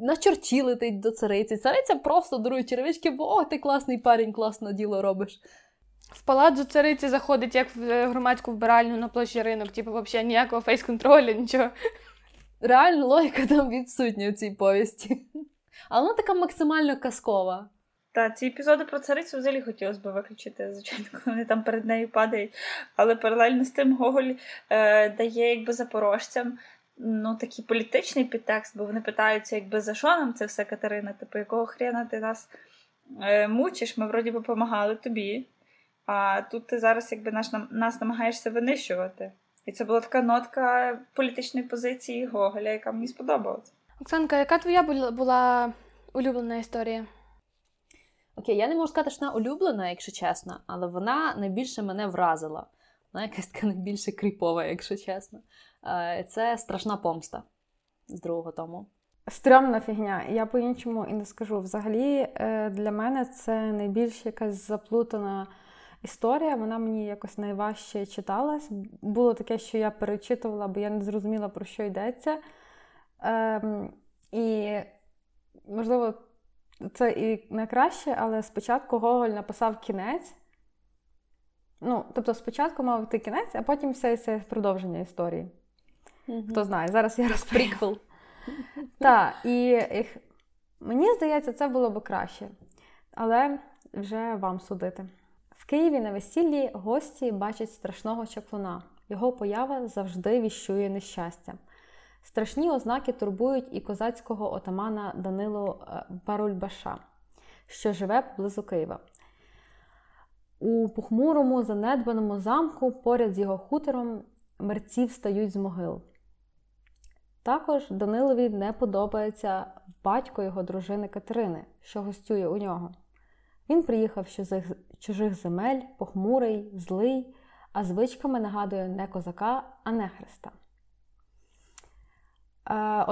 на чорті летить до цариці. Цариця просто дарує черевички, бо о, ти класний парень, класне діло робиш. В палацу цариці заходить, як в е, громадську вбиральню на площі ринок, типу, взагалі ніякого фейс-контролю, нічого. Реально логіка там відсутня в цій повісті. Але вона така максимально казкова. Та, ці епізоди про царицю взагалі хотілося б виключити, звичайно, коли вони там перед нею падають. Але паралельно з тим Гоголь е, дає якби запорожцям ну, такий політичний підтекст, бо вони питаються, якби за що нам це все, Катерина? Типу, якого хрена ти нас е, мучиш? Ми вроді би допомагали тобі. А тут ти зараз якби наш, нас намагаєшся винищувати. І це була така нотка політичної позиції Гоголя, яка мені сподобалась. Оксанка, яка твоя була улюблена історія? Окей, я не можу сказати, що вона улюблена, якщо чесно, але вона найбільше мене вразила. Вона якась така найбільше кріпова, якщо чесно. Е, це страшна помста з другого тому. Стрьомна фігня. Я по-іншому і не скажу. Взагалі, е, для мене це найбільш якась заплутана історія. Вона мені якось найважче читалась. Було таке, що я перечитувала, бо я не зрозуміла, про що йдеться. Ем, І, можливо, це і найкраще, але спочатку Гоголь написав кінець. Ну, тобто, спочатку мав бути кінець, а потім все це продовження історії. Mm-hmm. Хто знає, зараз я розприквел. Так, і мені здається, це було б краще. Але вже вам судити. Києві на весіллі гості бачать страшного чаклуна. Його поява завжди віщує нещастя. Страшні ознаки турбують і козацького отамана Данилу е, Барульбаша, що живе поблизу Києва. У похмурому, занедбаному замку поряд з його хутором мерці встають з могил. Також Данилові не подобається батько його дружини Катерини, що гостює у нього. Він приїхав з чужих земель, похмурий, злий, а звичками нагадує не козака, а не хреста. Е,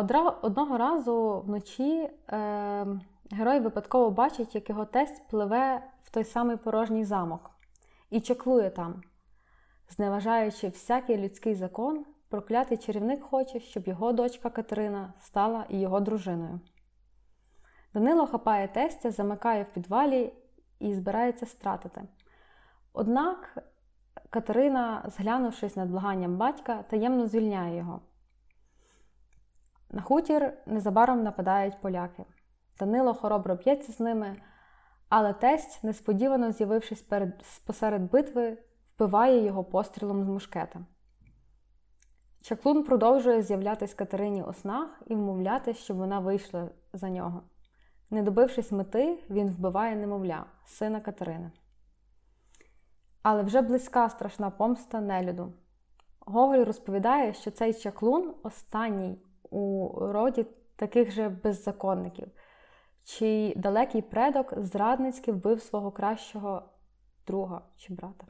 одного разу вночі е, герой випадково бачить, як його тесть пливе в той самий порожній замок і чеклує там. Зневажаючи всякий людський закон, проклятий чарівник хоче, щоб його дочка Катерина стала і його дружиною. Данило хапає тестя, замикає в підвалі і збирається стратити. Однак Катерина, зглянувшись над благанням батька, таємно звільняє його. На хутір незабаром нападають поляки. Данило хоробро б'ється з ними, але тесть, несподівано з'явившись перед, посеред битви, вбиває його пострілом з мушкета. Чаклун продовжує з'являтись Катерині у снах і вмовляти, щоб вона вийшла за нього. Не добившись мети, він вбиває немовля, сина Катерини. Але вже близька страшна помста нелюду. Гоголь розповідає, що цей чаклун останній у роді таких же беззаконників, чий далекий предок зрадницьки вбив свого кращого друга чи брата.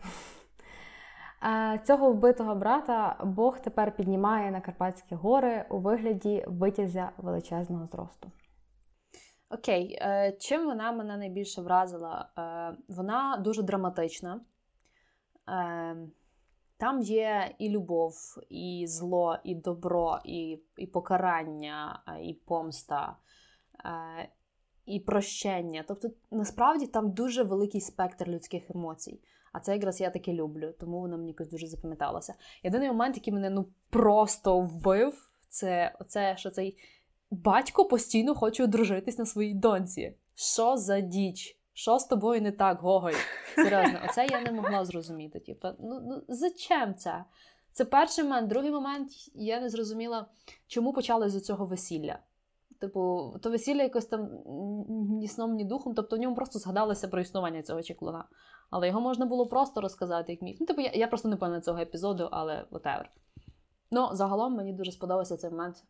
Цього вбитого брата Бог тепер піднімає на Карпатські гори у вигляді витязя величезного зросту. Окей, е, чим вона мене найбільше вразила? Е, вона дуже драматична. Е, там є і любов, і зло, і добро, і і покарання, і помста, і прощення. Тобто, насправді там дуже великий спектр людських емоцій. А це якраз я таки люблю, тому вона мені якось дуже запам'яталася. Єдиний момент, який мене ну просто вбив, це оце, що цей батько постійно хоче одружитись на своїй доньці. Що за діч? Що з тобою не так, Гоголь? Серйозно, оце я не могла зрозуміти. Типу, ну ну зачем це? Це перший момент. Другий момент я не зрозуміла, чому почали з цього весілля. Типу, то весілля якось там ні сном, ні духом, тобто в ньому просто згадалося про існування цього чеклуна. Але його можна було просто розказати як міф. Ну, типу, я я просто не пам'ятаю цього епізоду, але whatever. Ну, загалом мені дуже сподобався цей момент,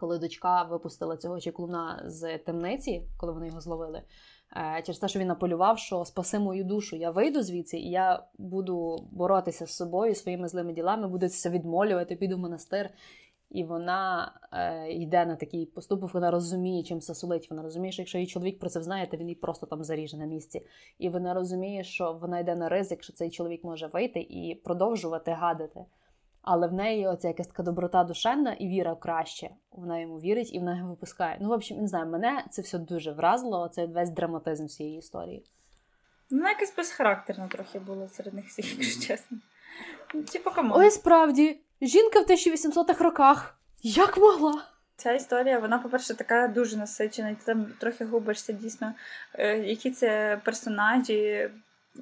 коли дочка випустила цього чеклуна з темниці, коли вони його зловили. Е, через те, що він наполював, що спаси мою душу, я вийду звідси, і я буду боротися з собою, своїми злими ділами, буду це відмолювати, піду в монастир. І вона е, йде на такий поступок, вона розуміє, чим це сулить. Вона розуміє, що якщо її чоловік про це знає, то він її просто там заріже на місці. І вона розуміє, що вона йде на ризик, що цей чоловік може вийти і продовжувати гадати. Але в неї оця якась така доброта душевна і віра в краще. Вона йому вірить і вона його випускає. Ну, в общем, не знаю, мене це все дуже вразило, це весь драматизм цієї історії. Вона якась безхарактерна трохи була серед них всіх, якщо чесно. Ну, типу, come on. Ой, справді, жінка в 1800-х роках. Як могла? Ця історія, вона, по-перше, така дуже насичена, і ти там трохи губишся дійсно, е, які це персонажі,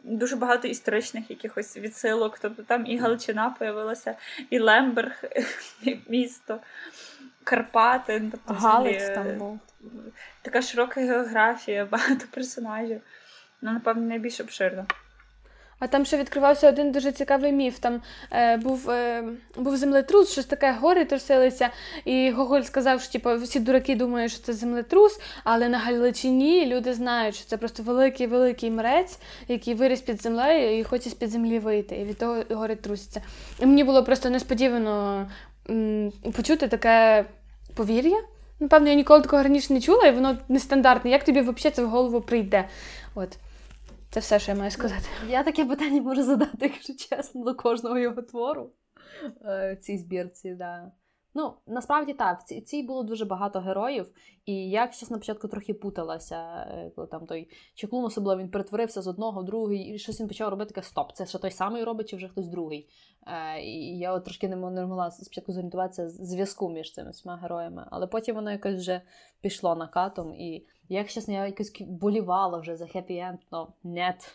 дуже багато історичних якихось відсилок. Тобто там і Галичина появилася, і Лемберг, місто, Карпати. Ну, тобто, Галич там був. Така широка географія, багато персонажів. Ну, напевно, найбільш обширно. А там ще відкривався один дуже цікавий міф. Там е, був е, був землетрус, щось таке гори трусилися, і Гоголь сказав, що типу, всі дураки думають, що це землетрус, але на Галичині люди знають, що це просто великий великий мрець, який виріс під землею і хоче з під землі вийти. І від того гори трусяться. І мені було просто несподівано м, почути таке повір'я. Напевно, я ніколи такого раніше не чула, і воно нестандартне. Як тобі взагалі це в голову прийде? От. Це все, що я маю сказати. Я таке питання можу задати, якщо чесно, до кожного його твору е, в цій збірці. Да. Ну, насправді так, в цій було дуже багато героїв, і я щось на початку трохи путалася, е, коли там той чеклун особливо він перетворився з одного в другий, і щось він почав робити таке стоп. Це що той самий робить, чи вже хтось другий. Е, І я от трошки не могла спочатку зорієнтуватися зв'язку між цими всіма героями, але потім воно якось вже пішло накатом. І як чесно, я якось болівала вже за хеппі-енд, ну, нет.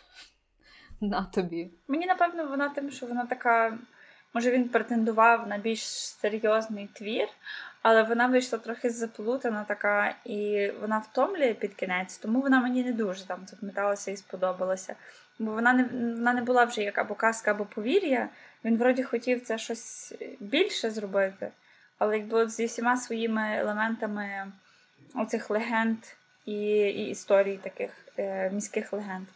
На тобі. Мені напевно вона тим, що вона така. Може, він претендував на більш серйозний твір, але вона вийшла трохи заплутана така, і вона втомлює під кінець, тому вона мені не дуже там запам'яталася і сподобалася. Бо вона не вона не була вже як або казка, або повір'я. Він вроді хотів це щось більше зробити. Але якби от зі всіма своїми елементами оцих легенд і і історій таких е, міських легенд.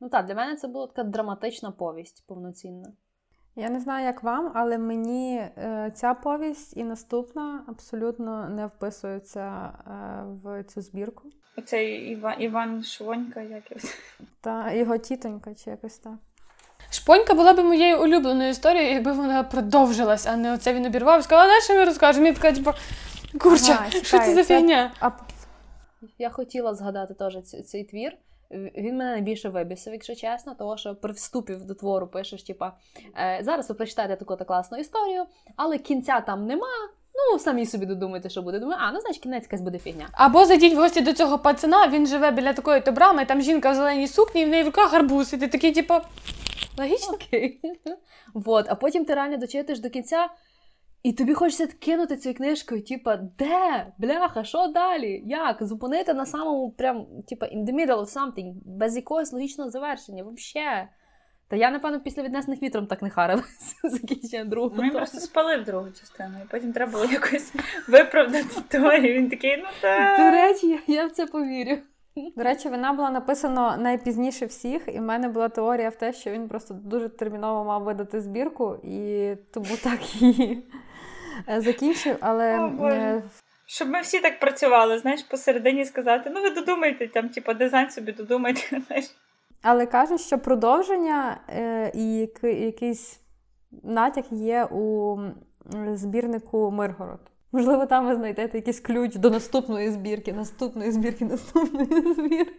Ну так, для мене це була така драматична повість повноцінна. Я не знаю, як вам, але мені е, ця повість і наступна абсолютно не вписуються е, в цю збірку. Оцей Іван Іван Швонька, як Та його тітонька, чи якось так. Шпонька була б моєю улюбленою історією, якби вона продовжилась, а не оце він обірвав і сказав, а що ми розкажемо? І така, типу, курча, що це за фігня? А... Я хотіла згадати теж цей твір. Він мене найбільше вибісив, якщо чесно, того що при вступі до твору пишеш, типа «Е, зараз ви прочитаєте таку та класну історію, але кінця там нема. Ну, самі собі додумайте, що буде. Думаю, а ну значить кінець якась буде фігня. Або зайдіть в гості до цього пацана, він живе біля такої то брами, там жінка в зеленій сукні, і в неї в руках гарбуз. І ти такий, типу, логічно? Окей. Вот. А потім ти реально дочитаєш до кінця. І тобі хочеться кинути цією книжкою, типа, де? Бляха, що далі? Як? Зупинити на самому, прям, типа, in the middle of something, без якогось логічного завершення. Взагалі. Та я, напевно, після віднесених вітром так не харилася закінчення другого. Він просто спалив другу частину, і потім треба було якось виправдати то, і він такий, ну так. До речі, я в це повірю. До речі, вона була написана найпізніше всіх, і в мене була теорія в те, що він просто дуже терміново мав видати збірку, і тому так її е, закінчив. Але О, Щоб ми всі так працювали, знаєш, посередині сказати, ну ви додумайте, там, типу, дизайн собі додумайте. Знаєш. Але кажуть, що продовження е, і якийсь натяк є у збірнику Миргород. Можливо, там ви знайдете якийсь ключ до наступної збірки, наступної збірки, наступної збірки.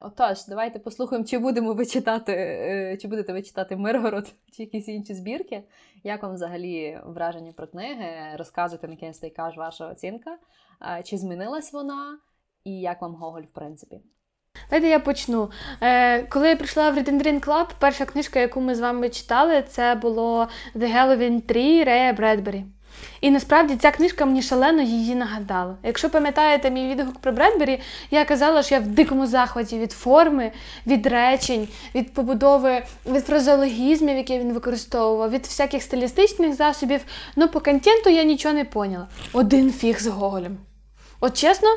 Отож, давайте послухаємо, чи будемо ви читати, е, чи будете ви читати Миргород, чи якісь інші збірки. Як вам взагалі враження про книги? Розказуйте на кінець яка ж ваша оцінка. Чи змінилась вона? І як вам Гоголь, в принципі? Давайте я почну. Е, коли я прийшла в Read and Club, перша книжка, яку ми з вами читали, це було The Halloween 3 Рея Бредбері. І насправді ця книжка мені шалено її нагадала. Якщо пам'ятаєте мій відгук про Бредбері, я казала, що я в дикому захваті від форми, від речень, від побудови, від фразеологізмів, які він використовував, від всяких стилістичних засобів. Ну, по контенту я нічого не поняла. Один фіг з Гоголем. От чесно,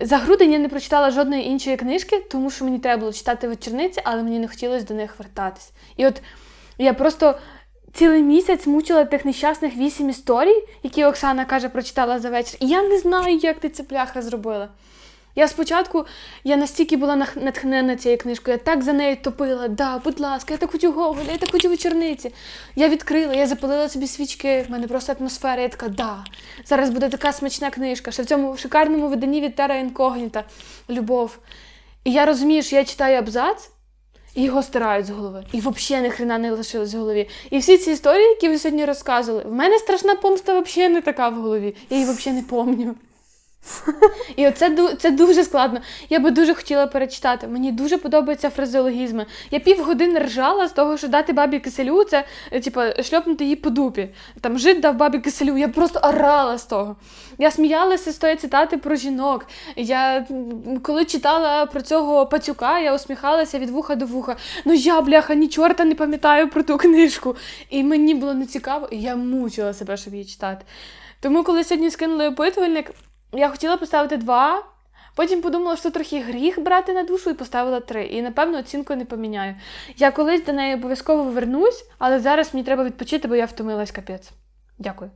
за грудень я не прочитала жодної іншої книжки, тому що мені треба було читати вечорниці, але мені не хотілося до них вертатись. І от я просто цілий місяць мучила тих нещасних вісім історій, які Оксана каже, прочитала за вечір. І я не знаю, як ти це пляха зробила. Я спочатку я настільки була натхнена цією книжкою, я так за нею топила. Да, будь ласка, я так хочу Гоголя, я так хочу вечорниці. Я відкрила, я запалила собі свічки, в мене просто атмосфера, я така, да, зараз буде така смачна книжка, ще в цьому шикарному виданні від Тера Інкогніта Любов. І я розумію, що я читаю абзац, його стирають з голови. І взагалі хрена не лишилось в голові. І всі ці історії, які ви сьогодні розказували, в мене страшна помста взагалі не така в голові. Я її взагалі не пам'ятаю. І оце це дуже складно. Я би дуже хотіла перечитати. Мені дуже подобаються фразеологізми. Я півгодини ржала з того, що дати бабі киселю, це типа шльопнути її по дупі. Там жит дав бабі киселю. Я просто орала з того. Я сміялася з тої цитати про жінок. Я коли читала про цього пацюка, я усміхалася від вуха до вуха. Ну я, бляха, ні чорта не пам'ятаю про ту книжку. І мені було не цікаво, і я мучила себе, щоб її читати. Тому, коли сьогодні скинули опитувальник, я хотіла поставити два. Потім подумала, що трохи гріх брати на душу і поставила три. І напевно оцінку не поміняю. Я колись до неї обов'язково вернусь, але зараз мені треба відпочити, бо я втомилась капець. Дякую.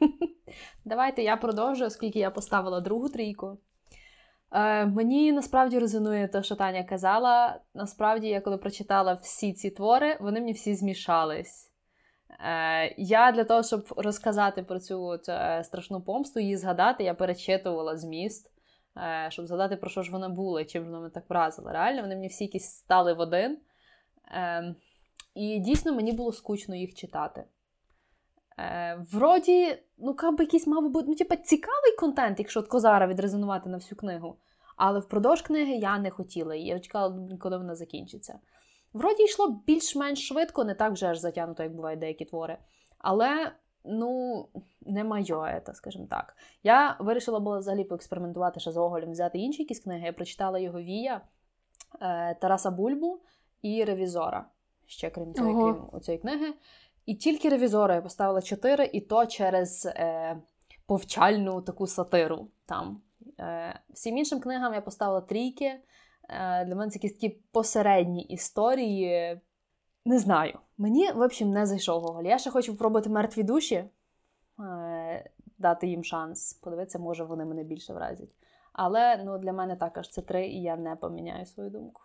Давайте я продовжу, оскільки я поставила другу трійку. Е, мені насправді резонує те, що Таня казала. Насправді, я коли прочитала всі ці твори, вони мені всі змішались. Е, я для того, щоб розказати про цю от, е, страшну помсту, її згадати, я перечитувала зміст, е, щоб згадати, про що ж вона була і чим вона мене так вразила. Реально, вони мені всі якісь стали в один. Е, і дійсно мені було скучно їх читати. Вроді, ну, би якийсь мав бути, ну, типа, цікавий контент, якщо от Козара відрезонувати на всю книгу. Але впродовж книги я не хотіла її. Я чекала, коли вона закінчиться. Вроді йшло більш-менш швидко, не так вже аж затягнуто, як бувають деякі твори. Але, ну, не моє, це, скажімо так. Я вирішила було взагалі поекспериментувати ще з Гоголем, взяти інші якісь книги. Я прочитала його Вія, е, Тараса Бульбу і Ревізора. Ще крім цієї, крім цієї книги. І тільки ревізора я поставила 4, і то через е, повчальну таку сатиру там. Е, всім іншим книгам я поставила трійки. Е, для мене це якісь такі посередні історії. Не знаю. Мені, в общем, не зайшов Гоголь. Я ще хочу спробувати мертві душі, е, дати їм шанс. Подивитися, може, вони мене більше вразять. Але ну, для мене також це три, і я не поміняю свою думку.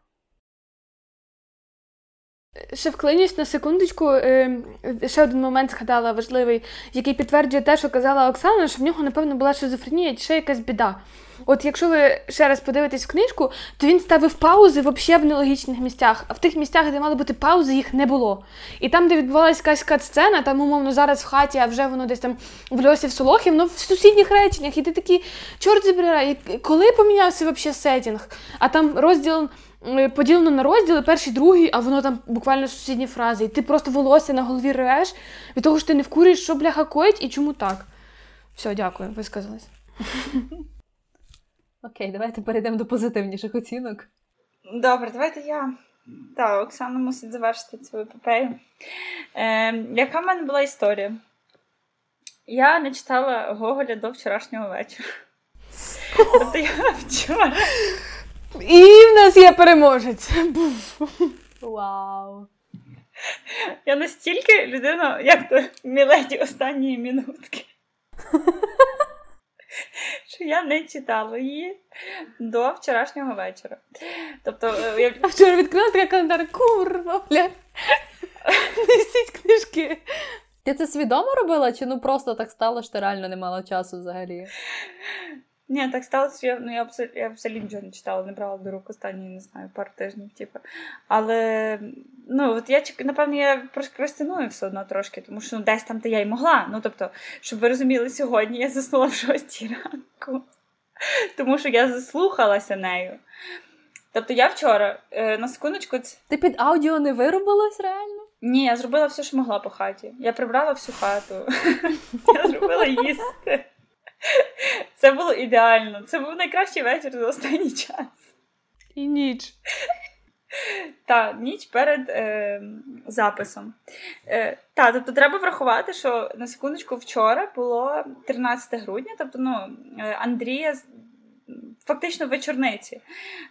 Ще вклинюсь на секундочку. е, Ще один момент згадала важливий, який підтверджує те, що казала Оксана, що в нього, напевно, була шизофренія чи якась біда. От якщо ви ще раз подивитесь в книжку, то він ставив паузи взагалі в нелогічних місцях, а в тих місцях, де мали бути паузи, їх не було. І там, де відбувалася якась кат-сцена, там, умовно, зараз в хаті, а вже воно десь там в льосі в Солохів, ну в сусідніх реченнях, і ти такий, чорт забирай, коли помінявся взагалі сетінг? А там розділ поділено на розділи, перший, другий, а воно там буквально сусідні фрази. І ти просто волосся на голові ревеш від того, що ти не вкурюєш, що бляха коїть і чому так. Все, дякую, висказалась. Окей, давайте перейдемо до позитивніших оцінок. Добре, давайте я. Так, Оксана мусить завершити цю епопею. Е, яка в мене була історія? Я не читала Гоголя до вчорашнього вечора. Тобто я вчора. І в нас є переможець. Вау! Я настільки людина, як то міледі останньої минутки. Що я не читала її до вчорашнього вечора. Тобто, е, я А вчора відкрила така календар, курва, бля. Несіть книжки. Ти це свідомо робила, чи ну просто так стало, що ти реально не мала часу взагалі? Ні, так сталося, що я, ну, я, абсолютно, я взагалі нічого не читала, не брала до рук останні, не знаю, пару тижнів, типу. Але, ну, от я, напевно, я прокрастиную все одно трошки, тому що ну, десь там, де я й могла. Ну, тобто, щоб ви розуміли, сьогодні я заснула в 6 ранку, тому що я заслухалася нею. Тобто я вчора, е, на секундочку, Ти під аудіо не вирубилась реально? ні, я зробила все, що могла по хаті. Я прибрала всю хату. Я зробила їсти. Це було ідеально. Це був найкращий вечір за останній час. І ніч. Та, ніч перед е, записом. Е, та, тобто треба врахувати, що на секундочку вчора було 13 грудня, тобто ну, е, Андрія фактично вечорниці.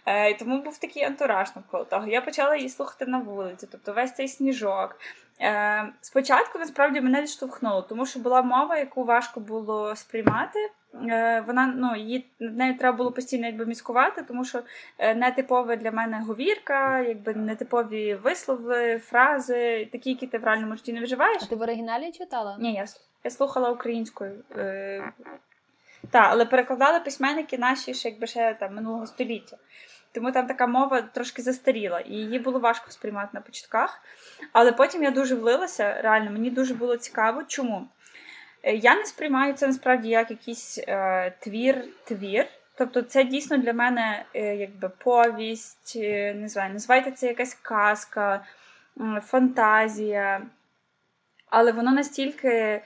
Е, і тому був такий антураж навколо того. Я почала її слухати на вулиці, тобто весь цей сніжок. Е, спочатку насправді мене відштовхнуло, тому що була мова, яку важко було сприймати. Е, вона ну, її над нею треба було постійно якби міскувати, тому що е, нетипове для мене говірка, якби нетипові вислови, фрази, такі, які ти в реальному житті не вживаєш. А ти в оригіналі читала? Ні, я, я слухала українською. Е, так, але перекладали письменники наші ще якби ще там минулого століття. Тому там така мова трошки застаріла, і її було важко сприймати на початках. Але потім я дуже влилася, реально, мені дуже було цікаво. Чому? Е, Я не сприймаю це насправді як якийсь е, твір-твір. Тобто, це дійсно для мене е, якби повість, е, не знаю, називайте це якась казка, фантазія. Але воно настільки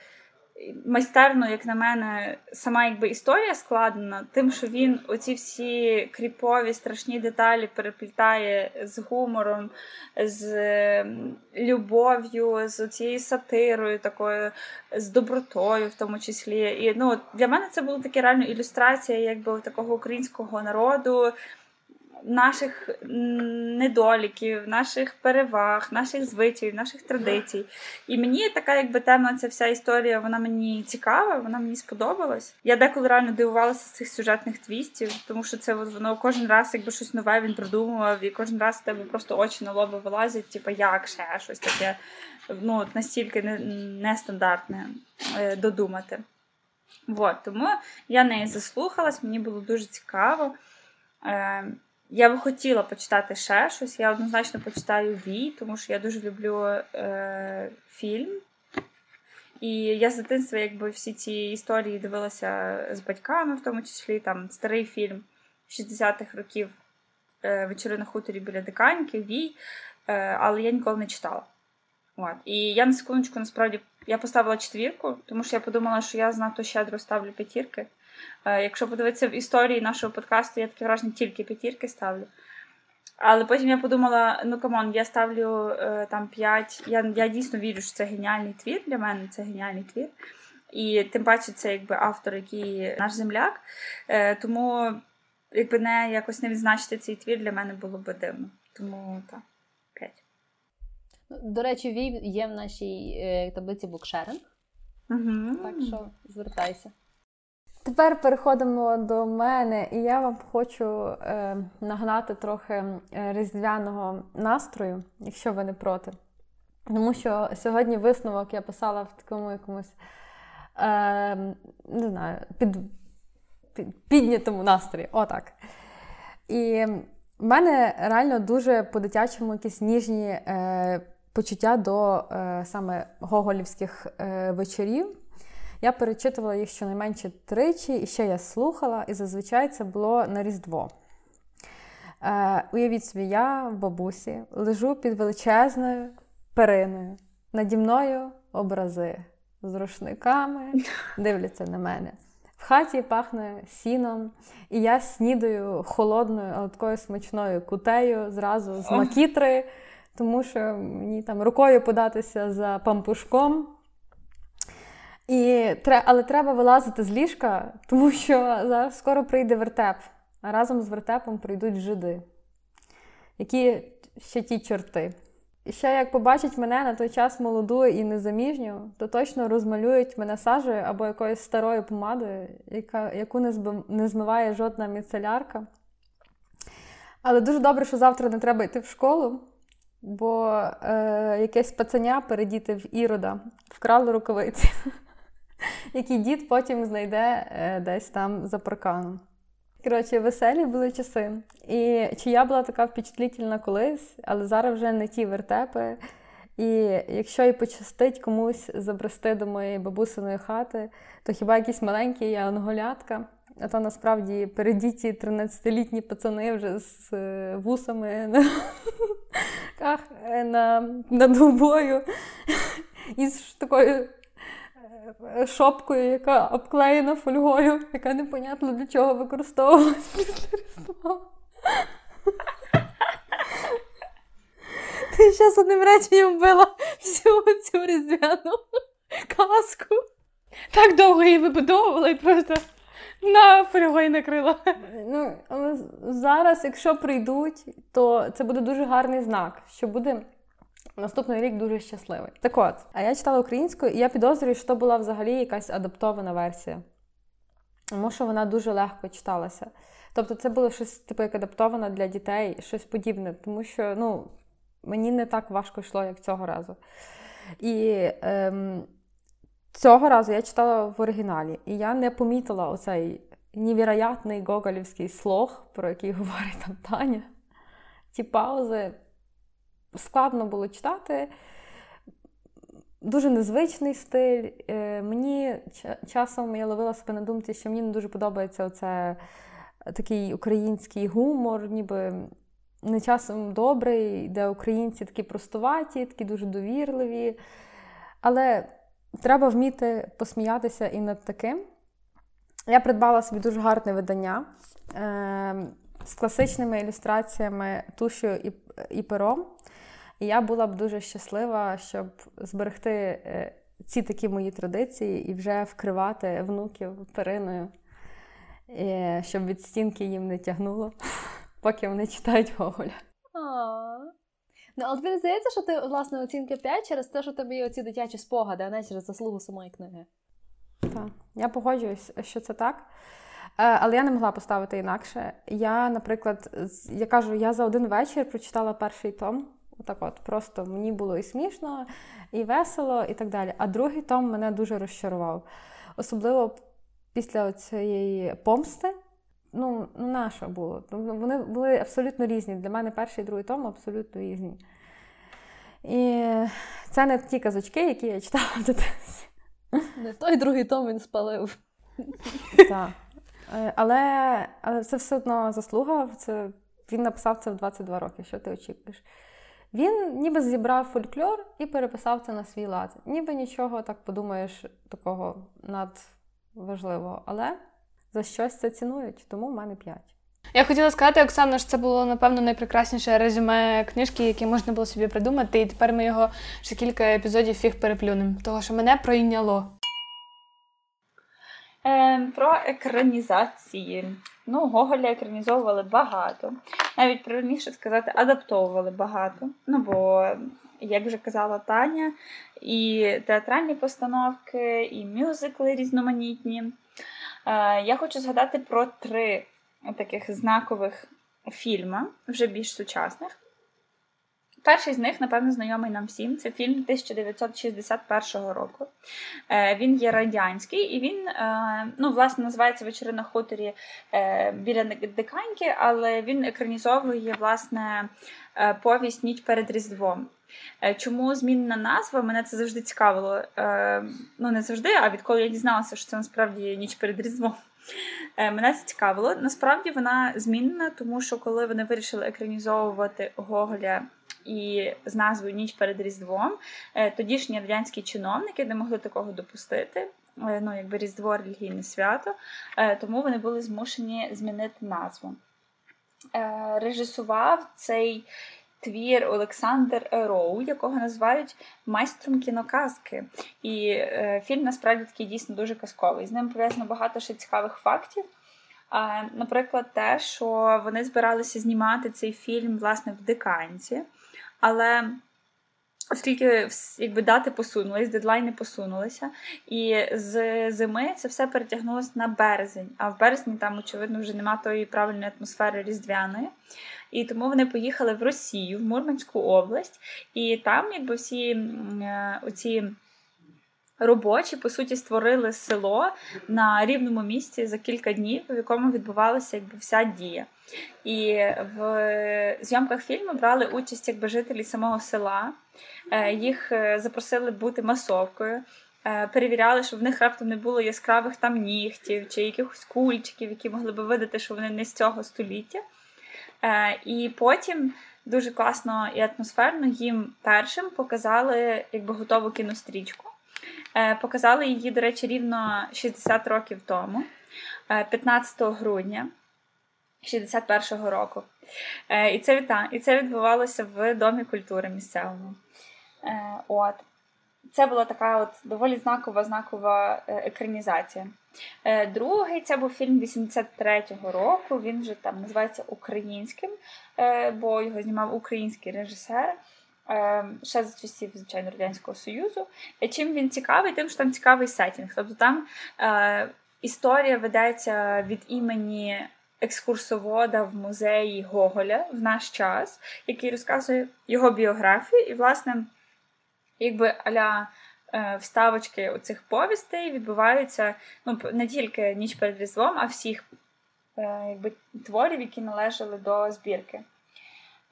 майстерно, як на мене, сама якби історія складена, тим, що він оці всі кріпові страшні деталі переплітає з гумором, з ем, любов'ю, з цією сатирою, такою, з добротою, в тому числі. І ну, для мене це була така реально ілюстрація якби такого українського народу. Наших недоліків, наших переваг, наших звичаїв, наших традицій. І мені така, якби темна ця вся історія, вона мені цікава, вона мені сподобалась. Я деколи реально дивувалася з цих сюжетних твістів, тому що це воно кожен раз, якби щось нове він придумував, і кожен раз в тебе просто очі на лоби вилазять, типу, як ще щось таке, ну настільки не- нестандартне е, додумати. Вот, тому я неї заслухалась, мені було дуже цікаво. Е, я би хотіла почитати ще щось. Я однозначно почитаю Вій, тому що я дуже люблю е, фільм. І я з дитинства, якби всі ці історії дивилася з батьками, в тому числі там старий фільм 60-х років е, вечори на хуторі біля диканьки, Вій, е, але я ніколи не читала. От. І я на секундочку насправді я поставила четвірку, тому що я подумала, що я занадто щедро ставлю п'ятірки. Е, Якщо подивитися в історії нашого подкасту, я таке враження тільки п'ятірки ставлю. Але потім я подумала: ну come on, я ставлю е, там 5. Я, я дійсно вірю, що це геніальний твір для мене, це геніальний твір. І тим паче, це якби автор, який наш земляк. Е, тому якби не якось не відзначити цей твір для мене було би дивно. Тому так, 5. Ну, До речі, Вій є в нашій таблиці букшеринг, Угу. так що звертайся. Тепер переходимо до мене, і я вам хочу е, нагнати трохи е, різдвяного настрою, якщо ви не проти. Тому що сьогодні висновок я писала в такому якомусь е, не знаю, під, під, піднятому настрої. Отак. І в мене реально дуже по-дитячому якісь ніжні е, почуття до е, саме гоголівських е, вечорів. Я перечитувала їх щонайменше тричі, і ще я слухала, і зазвичай це було на Різдво. Е, уявіть собі, я в бабусі лежу під величезною периною. Наді мною образи з рушниками дивляться на мене. В хаті пахне сіном, і я снідаю холодною, але такою смачною кутею зразу з макітри, тому що мені там рукою податися за пампушком. І, Але треба вилазити з ліжка, тому що зараз скоро прийде вертеп, а разом з вертепом прийдуть жиди, які ще ті чорти. І ще як побачать мене на той час молоду і незаміжню, то точно розмалюють мене сажею або якоюсь старою помадою, яка, яку не, зб... не змиває жодна міцелярка. Але дуже добре, що завтра не треба йти в школу, бо е, якесь пацаня передіти в ірода вкрали рукавиці, які дід потім знайде е, десь там за парканом. Коротше, веселі були часи. І чи я була така впечатлітельна колись, але зараз вже не ті вертепи. І якщо і пощастить комусь забрести до моєї бабусиної хати, то хіба якісь маленькі я анголятка, а то насправді передіті 13-літні пацани вже з е, вусами на е, на, на довбою і з такою Е, шопкою, яка обклеєна фольгою, яка непонятно для чого використовувалась після Різдва. Ти ще з одним реченням вбила всю цю різдвяну казку. Так довго її вибудовувала і просто на фольгою накрила. Ну, але зараз, якщо прийдуть, то це буде дуже гарний знак, що буде Наступний рік дуже щасливий. Так от, а я читала українською, і я підозрюю, що була взагалі якась адаптована версія. Тому що вона дуже легко читалася. Тобто, це було щось типу як адаптовано для дітей, щось подібне, тому що ну, мені не так важко йшло, як цього разу. І ем, цього разу я читала в оригіналі, і я не помітила оцей невероятний гоголівський слог, про який говорить там Таня. Ті паузи складно було читати. Дуже незвичний стиль. Е, мені часом я ловила себе на думці, що мені не дуже подобається оце такий український гумор, ніби не часом добрий, де українці такі простуваті, такі дуже довірливі. Але треба вміти посміятися і над таким. Я придбала собі дуже гарне видання е, з класичними ілюстраціями тушою і, і пером. І я була б дуже щаслива, щоб зберегти е, ці такі мої традиції і вже вкривати внуків периною, щоб від стінки їм не тягнуло, поки вони читають Гоголя. Ну, але тобі не здається, що ти, власне, оцінка 5 через те, що тобі оці дитячі спогади, а не через заслугу самої книги. Так, я погоджуюсь, що це так. Е, але я не могла поставити інакше. Я, наприклад, я кажу, я за один вечір прочитала перший том. Отак от, просто мені було і смішно, і весело, і так далі. А другий том мене дуже розчарував. Особливо після цієї помсти. Ну, ну наша було. Вони були абсолютно різні. Для мене перший і другий том абсолютно різні. І це не ті казочки, які я читала в дитинстві. Не той другий том він спалив. Так. Е, але але це все одно заслуга. Це, Він написав це в 22 роки. Що ти очікуєш? Він ніби зібрав фольклор і переписав це на свій лад. Ніби нічого, так подумаєш, такого надважливого. Але за щось це цінують, тому в мене п'ять. Я хотіла сказати, Оксана, що це було, напевно, найпрекрасніше резюме книжки, яке можна було собі придумати, і тепер ми його ще кілька епізодів фіг переплюнемо, того що мене пройняло. Е, Про екранізації. Ну, Гоголя екранізовували багато. Навіть правильніше сказати, адаптовували багато. Ну, бо, як вже казала Таня, і театральні постановки, і мюзикли різноманітні. Е, я хочу згадати про три таких знакових фільми, вже більш сучасних. Перший з них, напевно, знайомий нам всім. Це фільм 1961 року. Е, він є радянський, і він, е, ну, власне, називається Вечори на хуторі е, біля Диканьки, але він екранізовує власне повість Ніч перед Різдвом. Чому змінена назва? Мене це завжди цікавило. Ну, не завжди, а відколи я дізналася, що це насправді ніч перед Різдвом. Мене це цікавило. Насправді вона змінена, тому що коли вони вирішили екранізовувати Гоголя і з назвою Ніч перед Різдвом. Е, тодішні радянські чиновники не могли такого допустити. ну, якби Різдво релігійне свято, тому вони були змушені змінити назву. Режисував цей твір Олександр Роу, якого називають майстром кіноказки. І е, фільм насправді такий дійсно дуже казковий. З ним пов'язано багато ще цікавих фактів. Наприклад, те, що вони збиралися знімати цей фільм власне в деканці, але Оскільки якби дати посунулись, дедлайни посунулися, і з зими це все перетягнулося на березень. А в березні там, очевидно, вже немає тої правильної атмосфери різдвяної. І тому вони поїхали в Росію, в Мурманську область, і там, якби всі е, оці. Робочі, по суті, створили село на рівному місці за кілька днів, в якому відбувалася якби вся дія. І в зйомках фільму брали участь якби жителі самого села. Е, їх е, запросили бути масовкою. Е, перевіряли, щоб в них раптом не було яскравих там нігтів чи якихось кульчиків, які могли би видати, що вони не з цього століття. І потім дуже класно і атмосферно їм першим показали якби готову кінострічку. Показали її, до речі, рівно 60 років тому, 15 грудня 61-го року. І це і це відбувалося в Домі культури місцевому. Е, от. Це була така от доволі знакова знакова е, екранізація. Е, другий це був фільм 83-го року. Він вже там називається Українським, бо його знімав український режисер. Ще за часів, звичайно, Радянського Союзу. Чим він цікавий, тим що там цікавий сетінг. Тобто там е, історія ведеться від імені екскурсовода в музеї Гоголя в наш час, який розказує його біографію. І, власне, якби аля е, вставочки оцих повістей відбуваються ну, не тільки ніч перед Різдвом, а всіх е, якби, творів, які належали до збірки.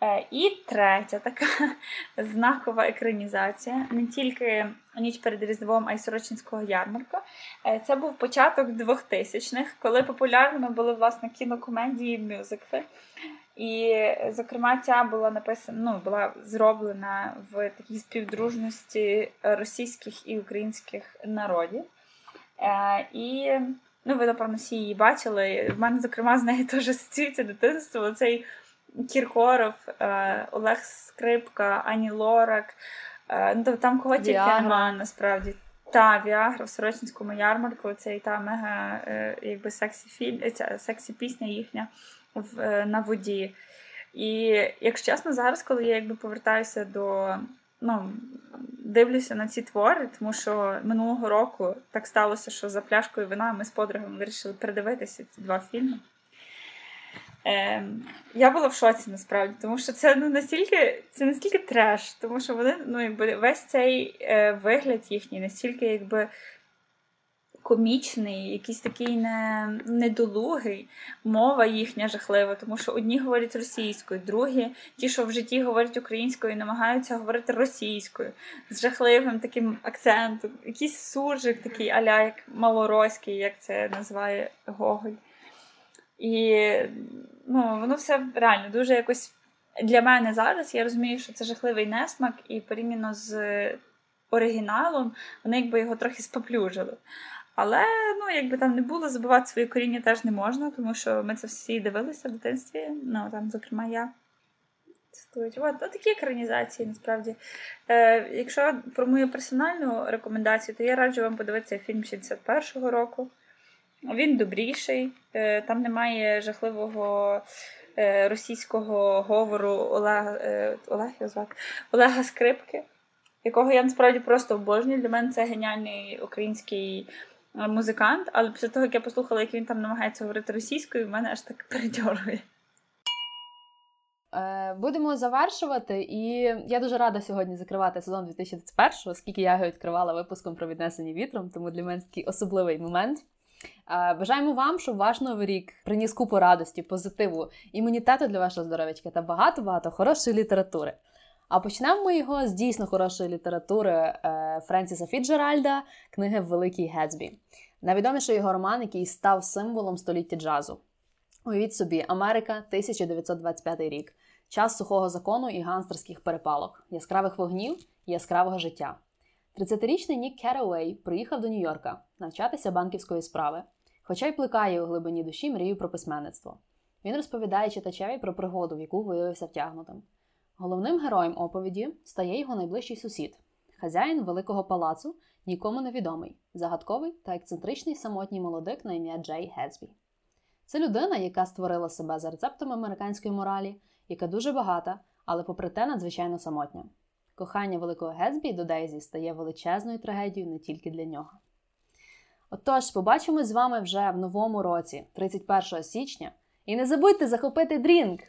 Е, і третя така знакова екранізація, не тільки ніч перед Різдвом, а й Сорочинського ярмарка. Це був початок 2000-х, коли популярними були власне кінокомедії і мюзикли. І, зокрема, ця була написана, ну, була зроблена в такій співдружності російських і українських народів. Е, І ну, ви, напевно, всі її бачили. В мене, зокрема, з нею теж асоціюється дитинство. Цей Кіркоров, е, Олег Скрипка, Ані Лорак. Е, ну, Там кого тільки немає, насправді. Та Віагра в Сорочинському ярмарку, це і та мега е, якби сексі фільм, ця сексі пісня їхня в, на воді. І, якщо чесно, зараз, коли я якби повертаюся до. Ну, Дивлюся на ці твори, тому що минулого року так сталося, що за пляшкою вина ми з подругами вирішили передивитися ці два фільми. Е, Я була в шоці насправді, тому що це ну, настільки це настільки треш, тому що вони ну, якби весь цей е, вигляд їхній настільки якби комічний, якийсь такий не, недолугий, мова їхня жахлива, тому що одні говорять російською, другі, ті, що в житті говорять українською, намагаються говорити російською, з жахливим таким акцентом, якийсь суржик такий аля, як малороський, як це називає Гоголь. І ну, воно все реально дуже якось для мене зараз. Я розумію, що це жахливий несмак, і порівняно з оригіналом, вони якби його трохи споплюжили. Але ну, якби там не було, забувати своє коріння теж не можна, тому що ми це всі дивилися в дитинстві. Ну там, зокрема, я. От, от такі екранізації насправді. Е, Якщо про мою персональну рекомендацію, то я раджу вам подивитися фільм 61-го року. Він добріший, е, там немає жахливого е, російського говору Олега е, Олег, звати, Олега Скрипки, якого я насправді просто обожнюю. Для мене це геніальний український музикант, але після того, як я послухала, як він там намагається говорити російською, в мене аж так передьорує. Будемо завершувати, і я дуже рада сьогодні закривати сезон 2021, оскільки я його відкривала випуском про віднесення вітром, тому для мене такий особливий момент. Бажаємо вам, щоб ваш новий рік приніс купу радості, позитиву, імунітету для вашого здоров'ячка та багато-багато хорошої літератури. А почнемо ми його з дійсно хорошої літератури е, Френсіса Фіджеральда, книги Великий Гетсбі. Найвідоміший його роман, який став символом століття джазу. Уявіть собі, Америка, 1925 рік, час сухого закону і ганстерських перепалок, яскравих вогнів яскравого життя. 30-річний Нік Керауей приїхав до Нью-Йорка навчатися банківської справи, хоча й плекає у глибині душі мрію про письменництво. Він розповідає читачеві про пригоду, в яку виявився втягнутим. Головним героєм оповіді стає його найближчий сусід, хазяїн великого палацу, нікому невідомий, загадковий та ексцентричний самотній молодик на ім'я Джей Гетсбі. Це людина, яка створила себе за рецептом американської моралі, яка дуже багата, але попри те надзвичайно самотня. Кохання великого Гетсбі до Дейзі стає величезною трагедією не тільки для нього. Отож, побачимось з вами вже в новому році, 31 січня. І не забудьте захопити drink!